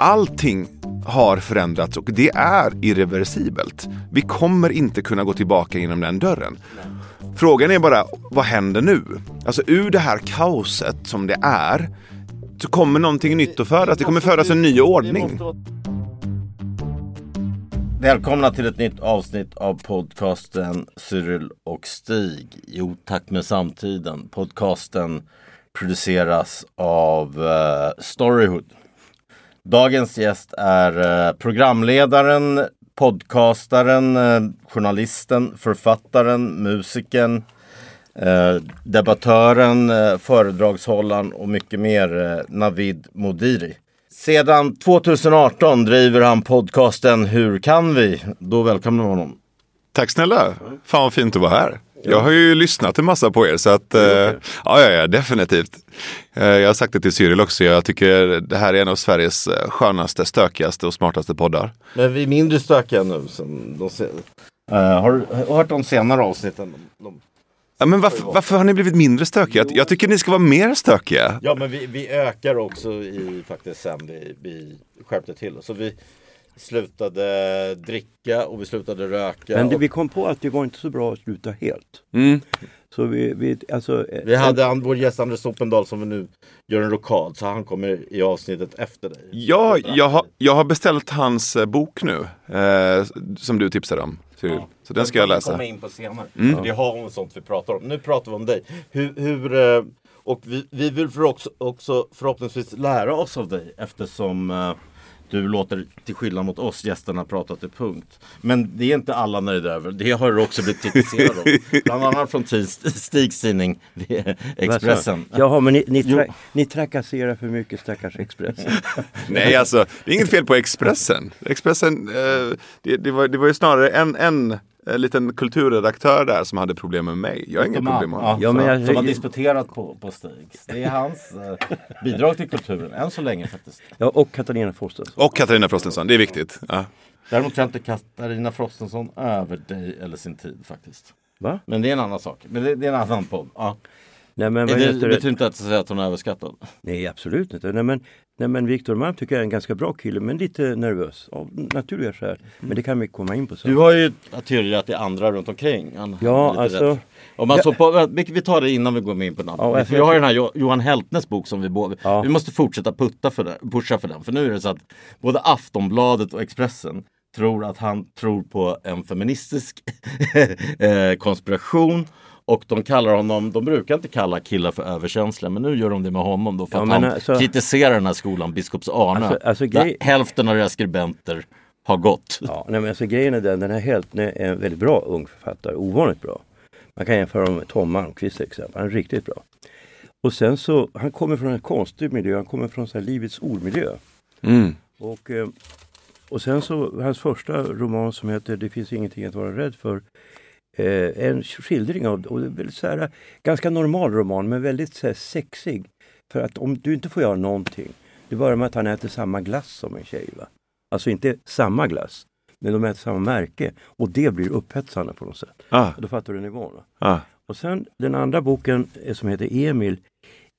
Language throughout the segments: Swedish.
allting har förändrats och det är irreversibelt. Vi kommer inte kunna gå tillbaka genom den dörren. Frågan är bara, vad händer nu? Alltså ur det här kaoset som det är, så kommer någonting nytt att födas. Det kommer födas en ny ordning. Välkomna till ett nytt avsnitt av podcasten Cyril och Stig i otakt med samtiden. Podcasten produceras av eh, Storyhood. Dagens gäst är eh, programledaren, podcastaren, eh, journalisten, författaren, musikern, eh, debattören, föredragshållaren och mycket mer, Navid Modiri. Sedan 2018 driver han podcasten Hur kan vi? Då välkomnar vi honom. Tack snälla! Fan vad fint att vara här. Jag har ju lyssnat en massa på er så att eh, ja, ja, ja, definitivt. Eh, jag har sagt det till Cyril också. Jag tycker det här är en av Sveriges eh, skönaste, stökigaste och smartaste poddar. Men vi är mindre stökiga nu. Sen de sen, uh, har du hört de senare avsnitten? De, de Ja, men varför, varför, har ni blivit mindre stökiga? Jag tycker ni ska vara mer stökiga. Ja, men vi, vi ökar också i faktiskt sen vi, vi skärpte till Så vi slutade dricka och vi slutade röka. Men det, och... vi kom på att det var inte så bra att sluta helt. Mm. Så vi, vi, alltså, vi hade en... vår gäst Anders Soppendal som vi nu gör en rokad så han kommer i avsnittet efter dig. Ja, jag har, jag har beställt hans eh, bok nu eh, som du tipsade om. Ja. Så den ska jag läsa. komma in på senare. Mm. Det har hon sånt vi pratar om. Nu pratar vi om dig. Hur, hur eh, och vi, vi vill för också, också förhoppningsvis lära oss av dig eftersom du låter till skillnad mot oss gästerna prata till punkt. Men det är inte alla nöjda över. Det har du också blivit kritiserad av. Bland annat från Stigs tidning Expressen. Jaha, men ni, ni, tra ni trakasserar för mycket stackars Expressen. Nej, alltså det är inget fel på Expressen. Expressen, eh, det, det, var, det var ju snarare en, en en liten kulturredaktör där som hade problem med mig. Jag har inga problem med honom. Ja, men jag, som har disputerat på, på Stigs. Det är hans eh, bidrag till kulturen än så länge faktiskt. Ja, och Katarina Frostenson. Och Katarina Frostenson, det är viktigt. Ja. Däremot kan inte Katarina Frostenson över dig eller sin tid faktiskt. Va? Men det är en annan sak. Men det, det är en annan podd. Ja. Nej, men det, det betyder inte att säga att hon är överskattad. Nej absolut inte. Nej, men, nej, men Viktor Malm tycker jag är en ganska bra kille men lite nervös av naturliga skäl. Men det kan vi komma in på sen. Du har ju teorier att det är andra runt omkring. Han, ja alltså. Om man ja. på, vi tar det innan vi går in på namn. Ja, jag har ju den här Johan Heltnes bok som vi båda, ja. vi måste fortsätta putta för det, pusha för den. För nu är det så att både Aftonbladet och Expressen tror att han tror på en feministisk eh, konspiration och de kallar honom, de brukar inte kalla killar för överkänsliga men nu gör de det med honom då för ja, att han alltså, kritiserar den här skolan, biskops Arne. Alltså, alltså, grej... Hälften av deras skribenter har gått. Ja, nej, men alltså, grejen är den, den här Heltne är en väldigt bra ung författare, ovanligt bra. Man kan jämföra honom med Tom Malmqvist till exempel, han är riktigt bra. Och sen så, han kommer från en konstig miljö, han kommer från så här, livets ordmiljö. Mm. Och, eh, och sen så, hans första roman som heter Det finns ingenting att vara rädd för eh, en skildring av, och väldigt så här, ganska normal roman men väldigt så här, sexig. För att om du inte får göra någonting, det börjar med att han äter samma glass som en tjej. Va? Alltså inte samma glass, men de äter samma märke och det blir upphetsande på något sätt. Ah. Då fattar du nivån. Ah. Och sen den andra boken eh, som heter Emil,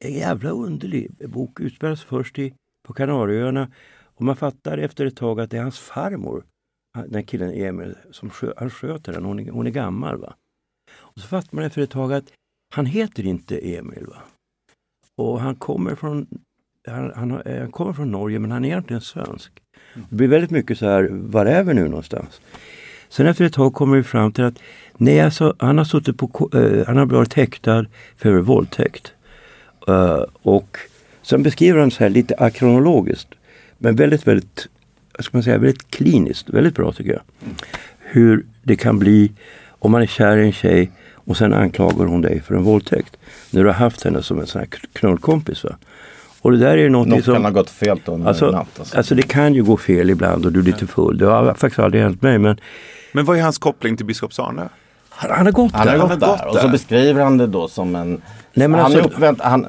en jävla underlig bok, utspelas först i, på Kanarieöarna och man fattar efter ett tag att det är hans farmor den killen Emil, som skö, han sköter den, hon är, hon är gammal. Va? Och så fattar man efter ett tag att han heter inte Emil. Va? Och han kommer från han, han, han kommer från Norge men han är egentligen svensk. Det blir väldigt mycket så här, var är vi nu någonstans? Sen efter ett tag kommer vi fram till att nej, alltså, han har suttit på, uh, han har varit häktad för våldtäkt. Uh, och sen beskriver han så här lite akronologiskt, men väldigt, väldigt ska man säga, väldigt kliniskt, väldigt bra tycker jag. Hur det kan bli om man är kär i en tjej och sen anklagar hon dig för en våldtäkt. När du har haft henne som en sån här knullkompis. Va? Och det där är något Något som... kan ha gått fel då alltså, natt. Alltså. alltså det kan ju gå fel ibland och du är lite full. Det har faktiskt aldrig hänt mig. Men, men vad är hans koppling till biskops Arne? Han har gått han där. Har gått där. Och så beskriver han det då som en Nej, men han, alltså- är uppvänt, han,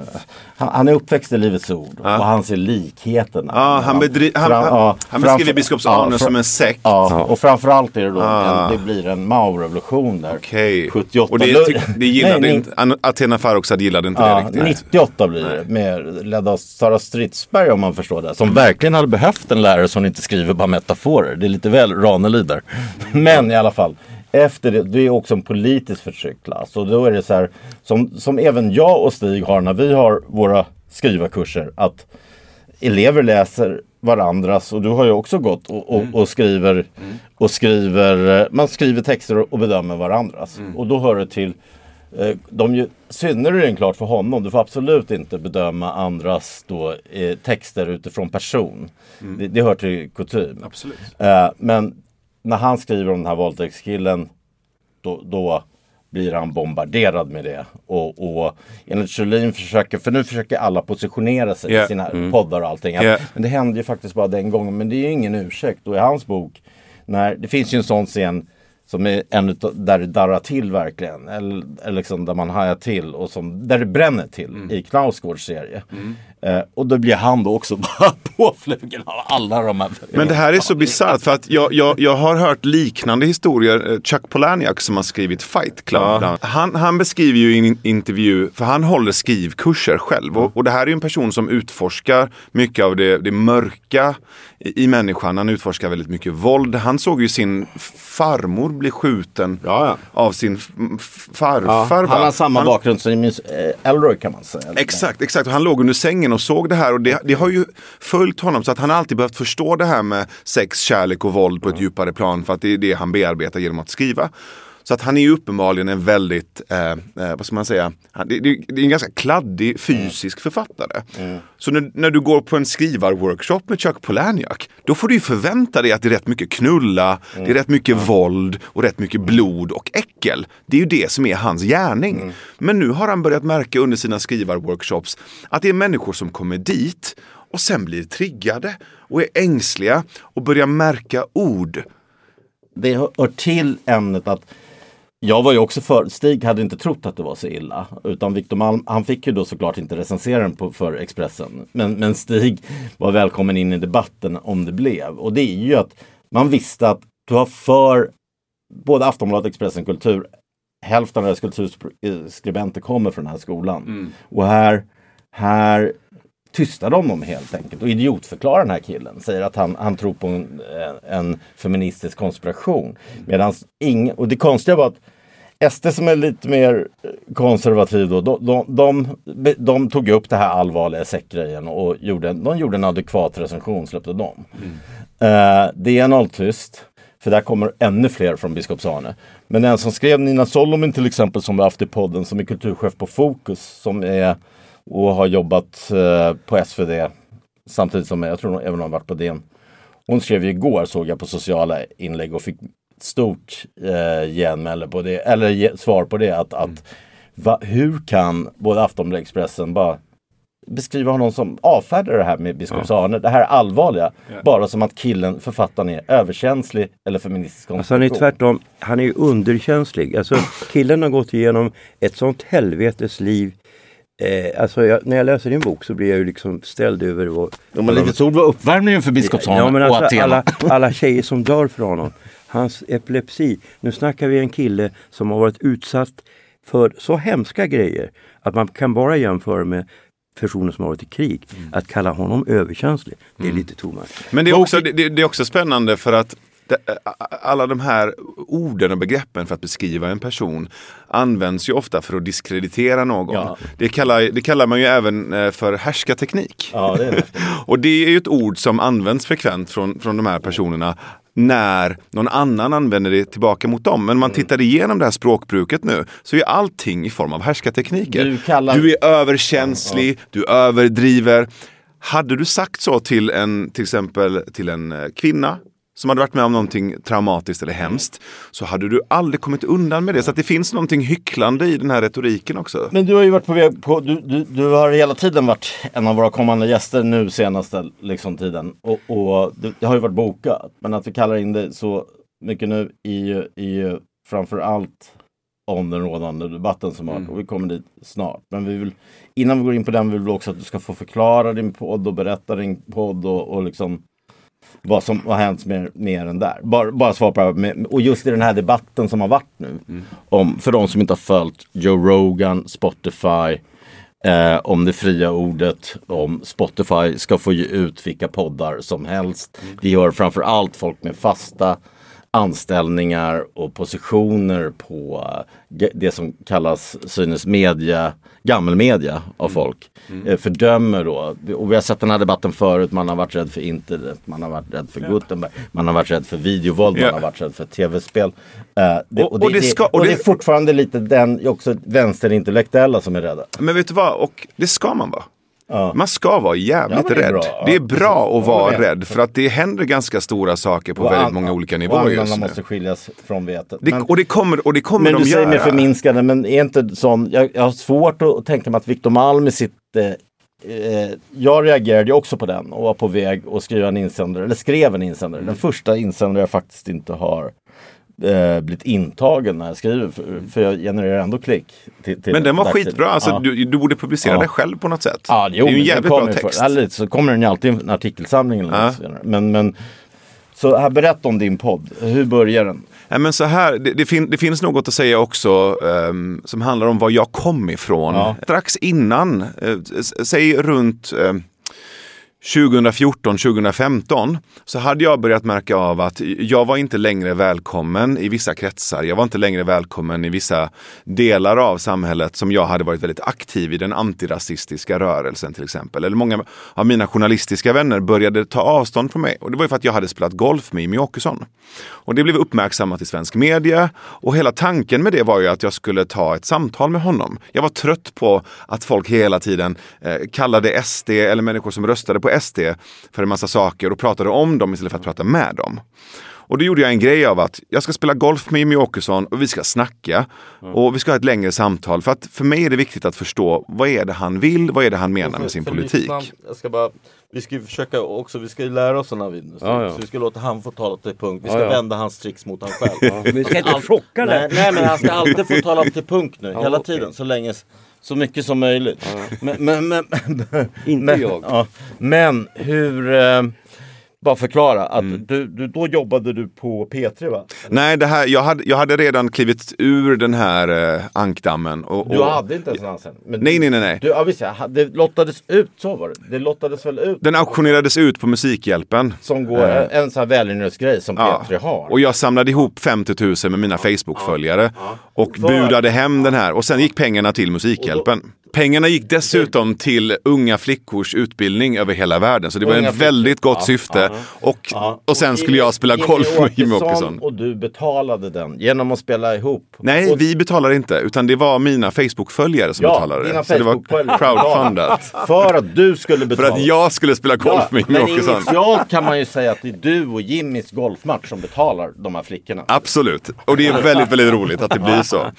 han, han är uppväxt i Livets Ord och han ser likheterna. Ja, han, bedri- han, Fram- han, ja, han beskriver biskops ja, Arne som en sekt. Ja, och framförallt är det då Ah. en, det blir en Mao-revolution där. Okej. 78. Och det, tyck- det gillade Nej, inte, An- Athena Farrokhzad gillade inte Ja, det riktigt. 98 blir det med ledd av Sara Stridsberg om man förstår det. Som verkligen hade behövt en lärare som inte skriver bara metaforer. Det är lite väl Ranelid där. Men i alla fall. Efter det, det är också en politisk förtryckklass. Och då är det så här som, som även jag och Stig har när vi har våra skrivarkurser. Att elever läser varandras och du har ju också gått och, och, och skriver och skriver, eh, man skriver texter och bedömer varandras. Och då hör det till eh, de ju, synnerligen klart för honom, du får absolut inte bedöma andras då, eh, texter utifrån person. Det, det hör till kutym. Absolut. Eh, men när han skriver om den här våldtäktskillen då, då blir han bombarderad med det. Och, och enligt Sjölin försöker, för nu försöker alla positionera sig Yeah. i sina poddar och allting. Yeah. Men det hände ju faktiskt bara den gången. Men det är ju ingen ursäkt. Och i hans bok, när, det finns ju en sån scen som är en utav, där det darrar till verkligen. Eller, eller liksom där man hajar till och som, där det bränner till i Knausgårds serie. Eh, och då blir han då också bara påflugen av alla de här. Men det här är så bisarrt för att jag, jag, jag har hört liknande historier. Eh, Chuck Palahniuk som har skrivit Fight Club. Han, han beskriver ju i en intervju, för han håller skrivkurser själv. Och, och det här är ju en person som utforskar mycket av det, det mörka i, i människan. Han utforskar väldigt mycket våld. Han såg ju sin farmor bli skjuten Ja, ja. av sin farfar. Han har samma Han- bakgrund som eh, Elroy kan man säga. Exakt, exakt. Och han låg under sängen och såg det här och det, det har ju följt honom så att han har alltid behövt förstå det här med sex, kärlek och våld på ett djupare plan för att det är det han bearbetar genom att skriva. Så att han är ju uppenbarligen en väldigt, eh, eh, vad ska man säga, han, det, det, är en ganska kladdig fysisk författare. Så när, när du går på en skrivarworkshop med Chuck Palahniuk, då får du ju förvänta dig att det är rätt mycket knulla, det är rätt mycket våld och rätt mycket blod och äckel. Det är ju det som är hans gärning. Men nu har han börjat märka under sina skrivarworkshops att det är människor som kommer dit och sen blir triggade och är ängsliga och börjar märka ord. det hör till ämnet att jag var ju också för, Stig hade inte trott att det var så illa. Utan Victor Malm, han fick ju då såklart inte recensera den på, för Expressen. Men, men Stig var välkommen in i debatten om det blev. Och det är ju att man visste att du har för både Aftonbladet, Expressen, Kultur. Hälften av deras kulturskribenter kommer från den här skolan. Och här, här tystar de honom helt enkelt och idiotförklarar den här killen. Säger att han, han tror på en, en feministisk konspiration. Medan ingen, och det konstiga var att SD som är lite mer konservativ då, de, de, de, de tog upp det här allvarliga säckgrejen och gjorde, de gjorde en adekvat recension, släppte de. Eh, det är nolltyst. För där kommer ännu fler från Biskops-Arne. Men den som skrev Nina Solomin till exempel som vi haft i podden som är kulturchef på Fokus som är och har jobbat eh, på SvD samtidigt som jag tror hon även har varit på DN. Hon skrev ju igår såg jag på sociala inlägg och fick stort eh, genmäle på det, eller ge, svar på det att, att va, hur kan både Aftonbladet och Expressen bara beskriva honom som avfärdar det här med Biskops Arne, det här allvarliga, bara som att killen, författaren är överkänslig eller feministisk Alltså han är tvärtom, han är ju underkänslig. Alltså killen har gått igenom ett sånt helvetes liv. Eh, alltså jag, när jag läser din bok så blir jag ju liksom ställd över vad... Ja, men Livets Ord var uppvärmningen för Biskops Ja, men och alltså, Athena. alla, alla tjejer som dör för honom. Hans epilepsi. Nu snackar vi en kille som har varit utsatt för så hemska grejer att man kan bara jämföra med personer som har varit i krig. Att kalla honom överkänslig, det är lite too much. Men det är också, det, det är också spännande för att det, alla de här orden och begreppen för att beskriva en person används ju ofta för att diskreditera någon. Ja. Det, kallar, det kallar man ju även för härskarteknik. Ja, det är det. Och det är ju ett ord som används frekvent från, från de här personerna när någon annan använder det tillbaka mot dem. Men om man Mm. tittar igenom det här språkbruket nu så är allting i form av härskartekniker. Du kallar- du är överkänslig, du överdriver. Hade du sagt så till en, till exempel till en eh, kvinna som hade varit med om någonting traumatiskt eller hemskt så hade du aldrig kommit undan med det. Så att det finns någonting hycklande i den här retoriken också. Men du har ju varit på väg på, du, du, du har hela tiden varit en av våra kommande gäster nu senaste liksom, tiden. Och, och det, har ju varit bokat. Men att vi kallar in det så mycket nu är ju, är ju framför allt om den rådande debatten som har mm. och vi kommer dit snart. Men vi vill, innan vi går in på den vill vi också att du ska få förklara din podd och berätta din podd och, och liksom vad som har hänt mer, mer än där. Bara, bara svara på det. Och just i den här debatten som har varit nu. Mm. Om, för de som inte har följt Joe Rogan, Spotify, eh, om det fria ordet, om Spotify ska få ge ut vilka poddar som helst. Mm. Vi hör framför allt folk med fasta anställningar och positioner på eh, det som kallas synes media, gammelmedia av mm. folk. Mm. Mm. Fördömer då, och vi har sett den här debatten förut, man har varit rädd för internet, man har varit rädd för ja. Gutenberg, man har varit rädd för videovåld, ja. man har varit rädd för tv-spel. Uh, det, och, och, det, och, det ska, och, det, är fortfarande lite den, också vänsterintellektuella som är rädda. Men vet du vad, och det ska man vara. Ja. Man ska vara jävligt ja, det rädd. Bra. Det är bra att vara rädd för att det händer ganska stora saker på och väldigt många olika nivåer just nu. måste skiljas från vetet. Det, men, och det kommer, och det kommer men de du säger med förminskande, men är inte sån, jag, jag har svårt att tänka mig att Victor Malm i sitt eh, eh, jag reagerade också på den och var på väg att skriva en insändare, eller skrev en insändare. Den första insändare jag faktiskt inte har eh, blivit intagen när jag skriver för, för jag genererar ändå klick. Till, till Men den var skitbra, alltså, ja. du, du borde publicera ja. det själv på något sätt. Ja, jo, det är ju en jävligt bra text. För, eller, så kommer den ju alltid i en artikelsamling. Eller ja. men, men, så här, berätta om din podd, hur börjar den? Ja, men så här, det, det, fin det finns något att säga också um, som handlar om var jag kom ifrån. Ja. Strax innan, uh, säg runt uh, 2014, 2015 så hade jag börjat märka av att jag var inte längre välkommen i vissa kretsar. Jag var inte längre välkommen i vissa delar av samhället som jag hade varit väldigt aktiv i, den antirasistiska rörelsen till exempel. Eller många av mina journalistiska vänner började ta avstånd från mig. Och det var ju för att jag hade spelat golf med Jimmie Åkesson. Och det blev uppmärksammat i svensk media. Och hela tanken med det var ju att jag skulle ta ett samtal med honom. Jag var trött på att folk hela tiden eh, kallade SD eller människor som röstade på SD för en massa saker och pratade om dem istället för att prata med dem. Och då gjorde jag en grej av att jag ska spela golf med Jimmy Åkesson och vi ska snacka. Och vi ska ha ett längre samtal. För att för mig är det viktigt att förstå vad är det han vill, vad är det han menar med sin politik. jag ska bara, vi ska ju försöka också, vi ska ju lära oss sådana videos. Ja, ja. Så vi ska låta han få tala till punkt. Vi ska ja, vända hans tricks mot honom själv. vi ska inte chocka nej, nej men han ska alltid få tala till punkt nu, hela tiden. Så länge så mycket som möjligt. Men, men, men, Inte jag. Ja, men hur... Eh, bara förklara, att mm. du, du, då jobbade du på P3 va? Nej, det här, jag, hade, jag hade redan klivit ur den här eh, ankdammen. Och, och, du hade inte ens en anställning? Nej, nej, nej. nej. Du, ja, visst, det lottades ut, så var det. Det lottades väl ut? Den auktionerades ut på Musikhjälpen. Som går, eh. en sån här välgörenhetsgrej som ja. P3 har. Och jag samlade ihop 50 000 med mina ja. Facebook-följare. Ja. Och budade hem den här. Och sen gick pengarna till Musikhjälpen. Pengarna gick dessutom till unga flickors utbildning över hela världen. Så det var en väldigt gott ja, syfte. Ja, och, ja. och sen skulle jag spela golf med Jimmie Åkesson. Och du betalade den genom att spela ihop? Nej, och... vi betalade inte. Utan det var mina Facebook-följare som betalade dina Så det var crowdfundat. För att du skulle betala? För att jag skulle spela golf med Jimmie Åkesson. Initialt kan man ju säga att det är du och Jimmys golfmatch som betalar de här flickorna. Absolut. Och det är väldigt, väldigt roligt att det blir så.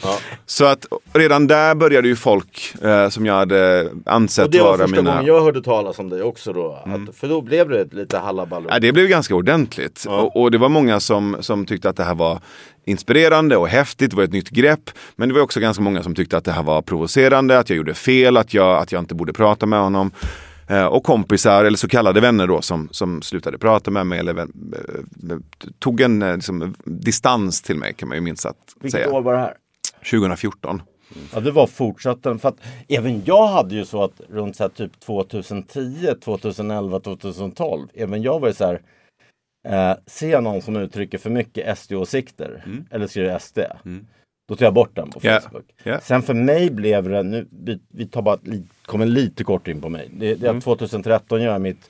Så att redan där började ju folk eh, som jag hade ansett vara mina... Och det var första gången jag hörde talas om dig också då? Mm. Att, för då blev det lite hallabaloo? Ja, det blev ganska ordentligt. Ja. Och, och, det var många som, som tyckte att det här var inspirerande och häftigt, det var ett nytt grepp. Men det var också ganska många som tyckte att det här var provocerande, att jag gjorde fel, att jag, att jag inte borde prata med honom. Eh, och kompisar, eller så kallade vänner då, som, som slutade prata med mig eller eh, tog en eh, liksom, distans till mig kan man ju minst sagt Vilket säga. Vilket år var det här? 2014. Ja det var fortsatt för att även jag hade ju så att runt så typ 2010, 2011, 2012, även jag var ju så här eh, ser jag någon som uttrycker för mycket SD-åsikter mm. eller skriver SD, mm. då tar jag bort den på Facebook. Yeah. Yeah. Sen för mig blev det, nu, vi, vi tar bara, kommer lite kort in på mig. Det, det mm. 2013 gör jag mitt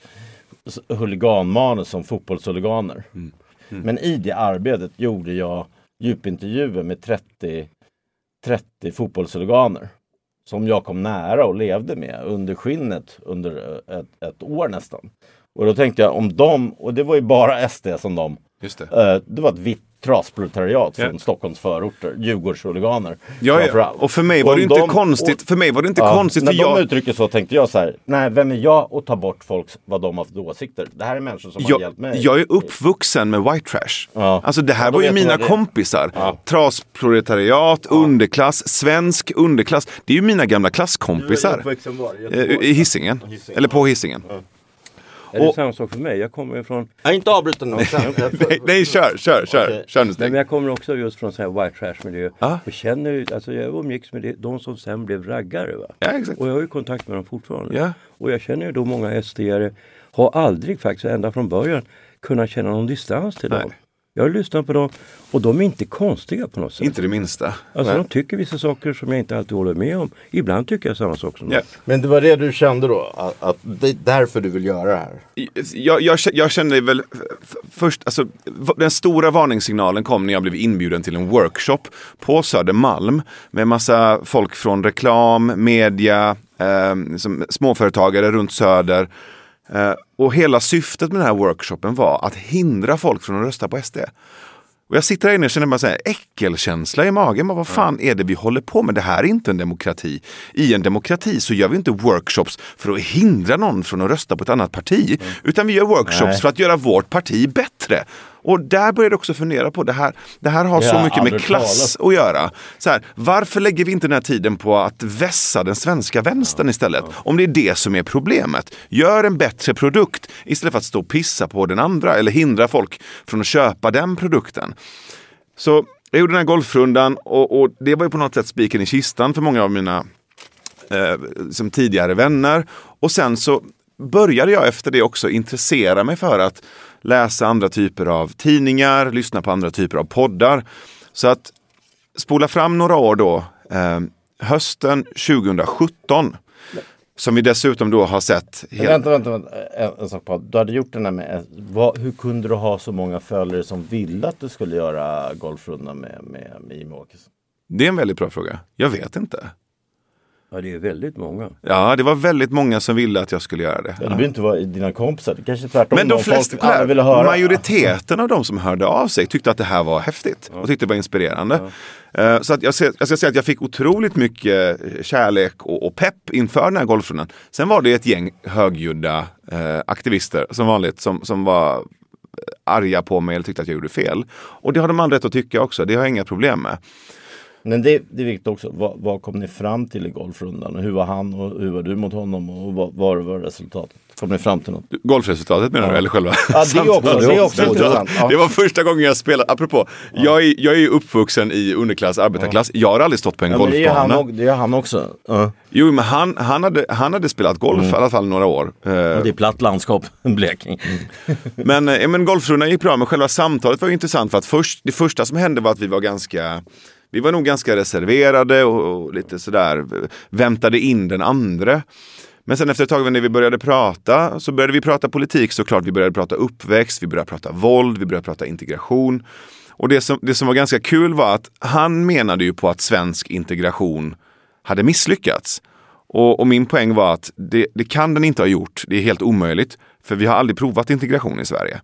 huliganmanus som fotbollshuliganer. Mm. Mm. Men i det arbetet gjorde jag djupintervjuer med 30 30 fotbollshuliganer som jag kom nära och levde med under skinnet under ett, ett, år nästan. Och då tänkte jag om de, och det var ju bara SD som de Just det. Eh, det var ett vitt trasproletariat från ja. Stockholms förorter, Djurgårdshuliganer. Ja, ja. och för mig var det inte de, konstigt. Och, för mig var det inte ja, konstigt. När de jag... uttrycker så tänkte jag så här, nej vem är jag att ta bort folks, vad de har för åsikter? Det här är människor som jag, har hjälpt mig. Jag är uppvuxen med white trash. Ja. Alltså det här var ju mina kompisar. Ja. Trasproletariat, underklass, svensk underklass. Det är ju mina gamla klasskompisar. Du är uppvuxen var? I Hisingen. Eller på Hisingen. Är det och, samma sak för mig? Jag kommer ju från... Jag är inte avbruten nu. nej, nej, kör, kör, kör. Okay. kör nej, men jag kommer också just från sån här white trash miljö. Ah. Och känner, alltså jag umgicks med det, de som sen blev raggare. Va? Ja, exakt. Och jag har ju kontakt med dem fortfarande. Ja. Och jag känner ju då många SD-are, har aldrig faktiskt ända från början kunnat känna någon distans till nej. dem. Jag har lyssnat på dem och de är inte konstiga på något sätt. Inte det minsta. Alltså de tycker vissa saker som jag inte alltid håller med om. Ibland tycker jag samma sak som yeah. dem. Men det var det du kände då? Att, att det är därför du vill göra det här? Jag, jag, jag kände väl först, alltså den stora varningssignalen kom när jag blev inbjuden till en workshop på Södermalm med massa folk från reklam, media, eh, småföretagare runt Söder Eh, och hela syftet med den här workshopen var att hindra folk från att rösta på SD. Och jag sitter här inne och känner bara så här, äckelkänsla i magen. Men vad fan är det vi håller på med? Det här är inte en demokrati. I en demokrati så gör vi inte workshops för att hindra någon från att rösta på ett annat parti. Mm. Utan vi gör workshops Nej. för att göra vårt parti bättre. Och där började jag också fundera på det här. Det här har så mycket med klass talat. att göra. Så här, varför lägger vi inte den här tiden på att vässa den svenska vänstern ja, istället? Ja. Om det är det som är problemet. Gör en bättre produkt istället för att stå och pissa på den andra eller hindra folk från att köpa den produkten. Så jag gjorde den här golfrundan och, och det var ju på något sätt spiken i kistan för många av mina eh, som tidigare vänner. Och sen så började jag efter det också intressera mig för att läsa andra typer av tidningar, lyssna på andra typer av poddar. Så att spola fram några år då, eh, hösten 2017, som vi dessutom då har sett. Helt... Vänta, vänta, vänta. En, en sak på. Du hade gjort den här med, vad, hur kunde du ha så många följare som ville att du skulle göra golfrundan med, med, med Jimmie Åkesson? Det är en väldigt bra fråga. Jag vet inte. Ja, det är väldigt många. Ja, det var väldigt många som ville att jag skulle göra det. Ja, det behöver inte vara dina kompisar, det kanske tvärtom. Men de flesta, folk, ville höra. majoriteten av de som hörde av sig tyckte att det här var häftigt ja. och tyckte det var inspirerande. Ja. Uh, så att jag, ska, jag ska säga att jag fick otroligt mycket kärlek och, och pepp inför den här golfrundan. Sen var det ett gäng högljudda uh, aktivister som vanligt som, som var arga på mig eller tyckte att jag gjorde fel. Och det har de all rätt att tycka också, det har jag inga problem med. Men det, det är viktigt också. Vad, vad, kom ni fram till i golfrundan? Hur var han och hur var du mot honom? Och vad, vad var resultatet? Kom ni fram till något? Golfresultatet menar ja. du? Eller själva? Ja, det är också, det är också intressant. Ja. Det var första gången jag spelade, apropå, ja. jag, är, jag är uppvuxen i underklass, arbetarklass. Jag har aldrig stått på en ja, golfbana. Det är han, det är han också. Uh. Jo, men han, han, hade, han hade spelat golf mm. i alla fall några år. Och det är platt landskap, Blekinge. men, eh, men golfrundan gick bra, men själva samtalet var intressant för att först, det första som hände var att vi var ganska vi var nog ganska reserverade och, och lite sådär väntade in den andra. Men sen efter ett tag när vi började prata så började vi prata politik såklart. Vi började prata uppväxt, vi började prata våld, vi började prata integration. Och det som, det som var ganska kul var att han menade ju på att svensk integration hade misslyckats. Och, och min poäng var att det, det kan den inte ha gjort. Det är helt omöjligt. För vi har aldrig provat integration i Sverige.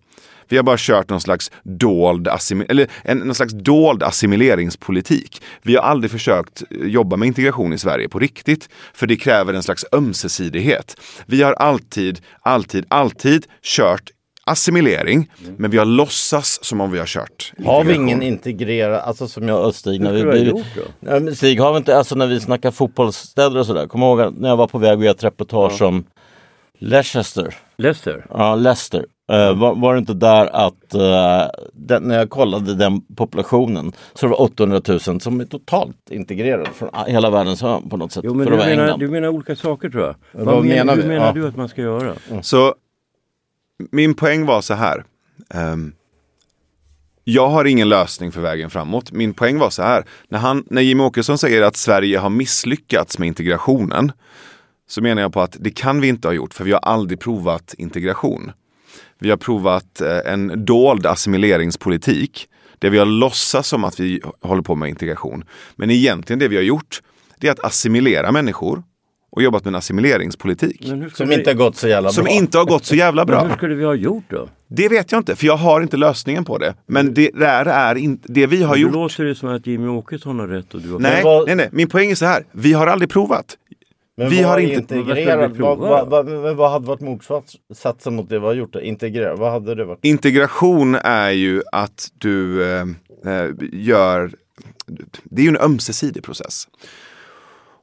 Vi har bara kört någon slags dold, eller en, någon slags dold assimileringspolitik. Vi har aldrig försökt jobba med integration i Sverige på riktigt. För det kräver en slags ömsesidighet. Vi har alltid, alltid, alltid kört assimilering, mm. men vi har låtsas som om vi har kört. Har vi ingen integrerad, alltså som jag och Stig, när vi, vi, Stig, har vi inte, alltså när vi snackar fotbollsstäder och sådär, kommer ihåg när jag var på väg att göra ett reportage ja. om Leicester? Leicester? Ja, Leicester. Uh, var, var, det inte där att uh, den, när jag kollade den populationen så det var 800 000 som är totalt integrerade från hela världens hörn på något sätt. Jo, men du, menar, du menar olika saker tror jag. Vad, Vad menar, menar, menar ja. du att man ska göra? Mm. Så min poäng var så här. Um, jag har ingen lösning för vägen framåt. Min poäng var så här. När, han, när Jimmie Åkesson säger att Sverige har misslyckats med integrationen så menar jag på att det kan vi inte ha gjort för vi har aldrig provat integration. Vi har provat eh, en dold assimileringspolitik där vi har låtsats som att vi håller på med integration. Men egentligen det vi har gjort det är att assimilera människor och jobbat med en assimileringspolitik. Som vi, inte har gått så jävla som bra. inte har gått så jävla bra. Men hur skulle vi ha gjort då? Det vet jag inte, för jag har inte lösningen på det. Men det där är inte, det vi har Nu gjort. låter det som att Jimmy Åkesson har rätt och du har Nej, vad- nej, nej, min poäng är så här. Vi har aldrig provat. Men vi har inte- integrerat? vad Vad, vad, vad, hade varit motsatsen mot det vi har gjort? Integrera, vad hade det varit? Integration är ju att du eh, eh, gör... Det är ju en ömsesidig process.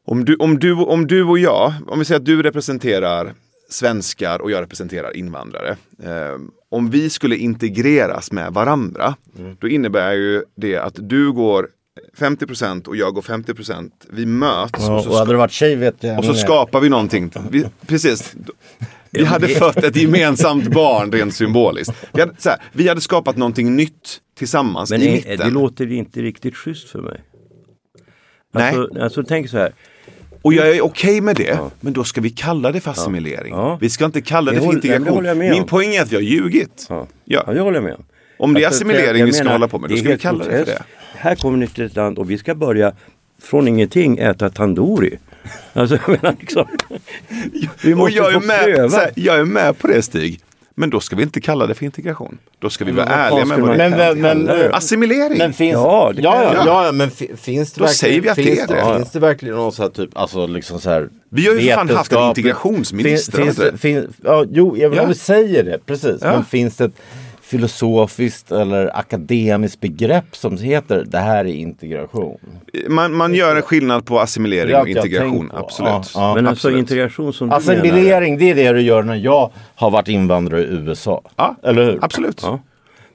Om du, om, du, om du och jag, om vi säger att du representerar svenskar och jag representerar invandrare. Eh, om vi skulle integreras med varandra, då innebär ju det att du går 50% och jag går 50%. Vi möts Ja, och så och hade det varit tjej vet jag och så skapar vi någonting. Vi, precis. Vi hade fött ett gemensamt barn rent symboliskt. Vi hade, här, vi hade skapat någonting nytt tillsammans Men i mitten. det låter inte riktigt schysst för mig. Nej. Alltså, alltså tänk så här. Och jag är okej med det, men då ska vi kalla det för assimilering. Ja. Vi ska inte kalla det Det för det integration. med Min poäng är att vi har ljugit. Ja. Ja. Ja, det håller jag med om. Om det är Alltså, assimilering vi ska menar, hålla på med, då ska vi kalla det för det. Här kommer ni till ett land och vi ska börja från ingenting äta tandoori. Alltså jag menar liksom. Vi Och måste jag är, få med, pröva. här, jag är med på det Stig. Men då ska vi inte kalla det för integration. Då ska vi vara ärliga med vad det Men, Assimilering! men finns, Ja, det ja, ja, ja, ja, men fi- finns det Då säger vi att det finns är det. Finns det verkligen någon så här typ, alltså liksom så här Vi har ju för fan haft en integrationsminister, Finns, finns, det- finns, ja, jo, jag vill Ja. säger det, precis. Ja. Men finns det ett filosofiskt eller akademiskt begrepp som heter det här är integration? Man, man gör en skillnad på assimilering och integration, absolut. Ja, ja. Men alltså absolut. integration som du menar. Assimilering, det är det du gör när jag har varit invandrare i USA. Ja, Eller hur? Absolut. Ja.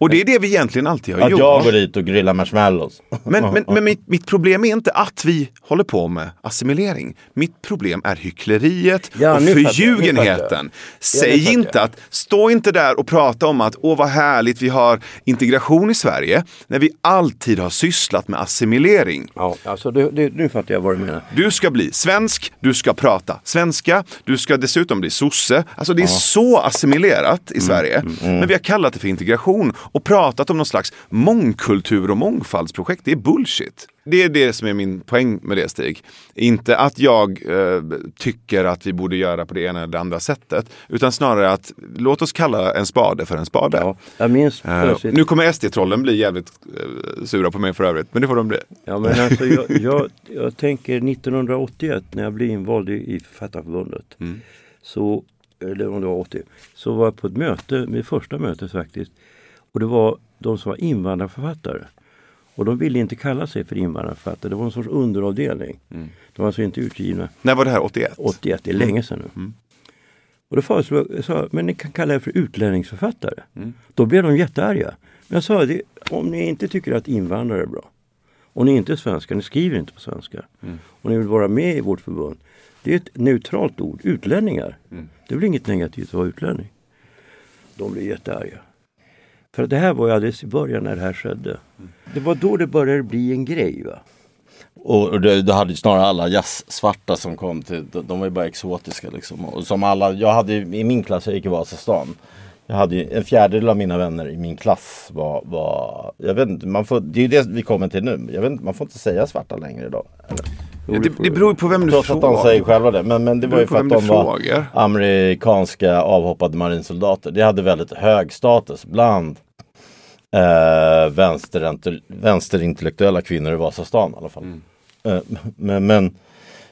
Och det är det vi egentligen alltid har Att gjort. jag går dit och grillar marshmallows. Men, men, men mitt, mitt problem är inte att vi håller på med assimilering. Mitt problem är hyckleriet Ja, och förljugenheten. Säg fattar inte att, stå inte där och prata om att åh vad härligt vi har integration i Sverige, när vi alltid har sysslat med assimilering. Ja, alltså det, det, nu fattar jag vad du menar. Du ska bli svensk, du ska prata svenska, du ska dessutom bli sosse. Alltså det är så assimilerat Mm, i Sverige. Men vi har kallat det för integration och pratat om någon slags mångkultur och mångfaldsprojekt. Det är bullshit. Det är det som är min poäng med det Stig. Inte att jag eh, tycker att vi borde göra på det ena eller det andra sättet. Utan snarare att låt oss kalla en spade för en spade. Ja, jag minns Eh, nu kommer SD-trollen bli jävligt eh, sura på mig för övrigt. Men det får de bli. Ja, men alltså, jag, jag, jag tänker 1981 när jag blev invald i, i Författarförbundet. Mm. Så, eller om det var 80. Så var jag på ett möte, mitt första möte faktiskt. Och det var de som var invandrarförfattare. Och de ville inte kalla sig för invandrarförfattare. Det var en sorts underavdelning. Mm. De var alltså inte utgivna När var det här? 81? 81, det är länge sedan nu. Mm. Och då föreslog jag, sa, men ni kan kalla er för utlänningsförfattare. Mm. Då blev de jättearga. Men jag sa, det, om ni inte tycker att invandrare är bra, och ni är inte svenskar, ni skriver inte på svenska, Mm. och ni vill vara med i vårt förbund. Det är ett neutralt ord, utlänningar. Mm. Det väl inget negativt att vara utlänning. De blev jättearga. För det här var ju alldeles i början när det här skedde. Det var då det började bli en grej. va? Och det, det hade ju snarare alla jazzsvarta som kom till, de, var ju bara exotiska liksom. Och som alla, jag hade i min klass, jag gick i Vasastan. Jag hade ju, en fjärdedel av mina vänner i min klass var, var jag vet inte, man får, det är ju det vi kommer till nu. Jag vet inte, man får inte säga svarta längre idag. Eller? Ja, det, det beror ju på vem du Trots att de frågar. säger själva det. Men, men det var ju för att de var frågar. amerikanska avhoppade marinsoldater. Det hade väldigt hög status bland eh, vänsterintell- vänsterintellektuella kvinnor i Vasastan i alla fall. Mm. Eh, men, men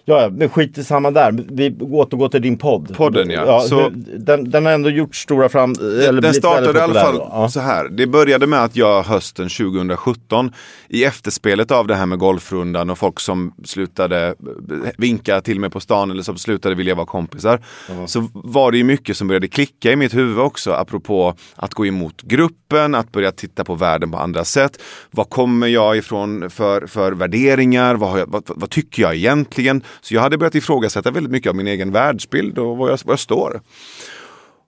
Ja, ja, men skit i samma där. Vi återgår till din podd. Podden, ja. Så- hur, den, den har ändå gjort stora fram... Eller Den startade i alla fall. Ja. så här. Det började med att jag hösten 2017 i efterspelet av det här med golfrundan och folk som slutade vinka till mig på stan eller som slutade vilja vara kompisar. Så var det ju mycket som började klicka i mitt huvud också apropå att gå emot gruppen, att börja titta på världen på andra sätt. Vad kommer jag ifrån för, för värderingar? Vad, jag, vad, vad tycker jag egentligen? Så jag hade börjat ifrågasätta väldigt mycket av min egen världsbild och var jag, var jag står.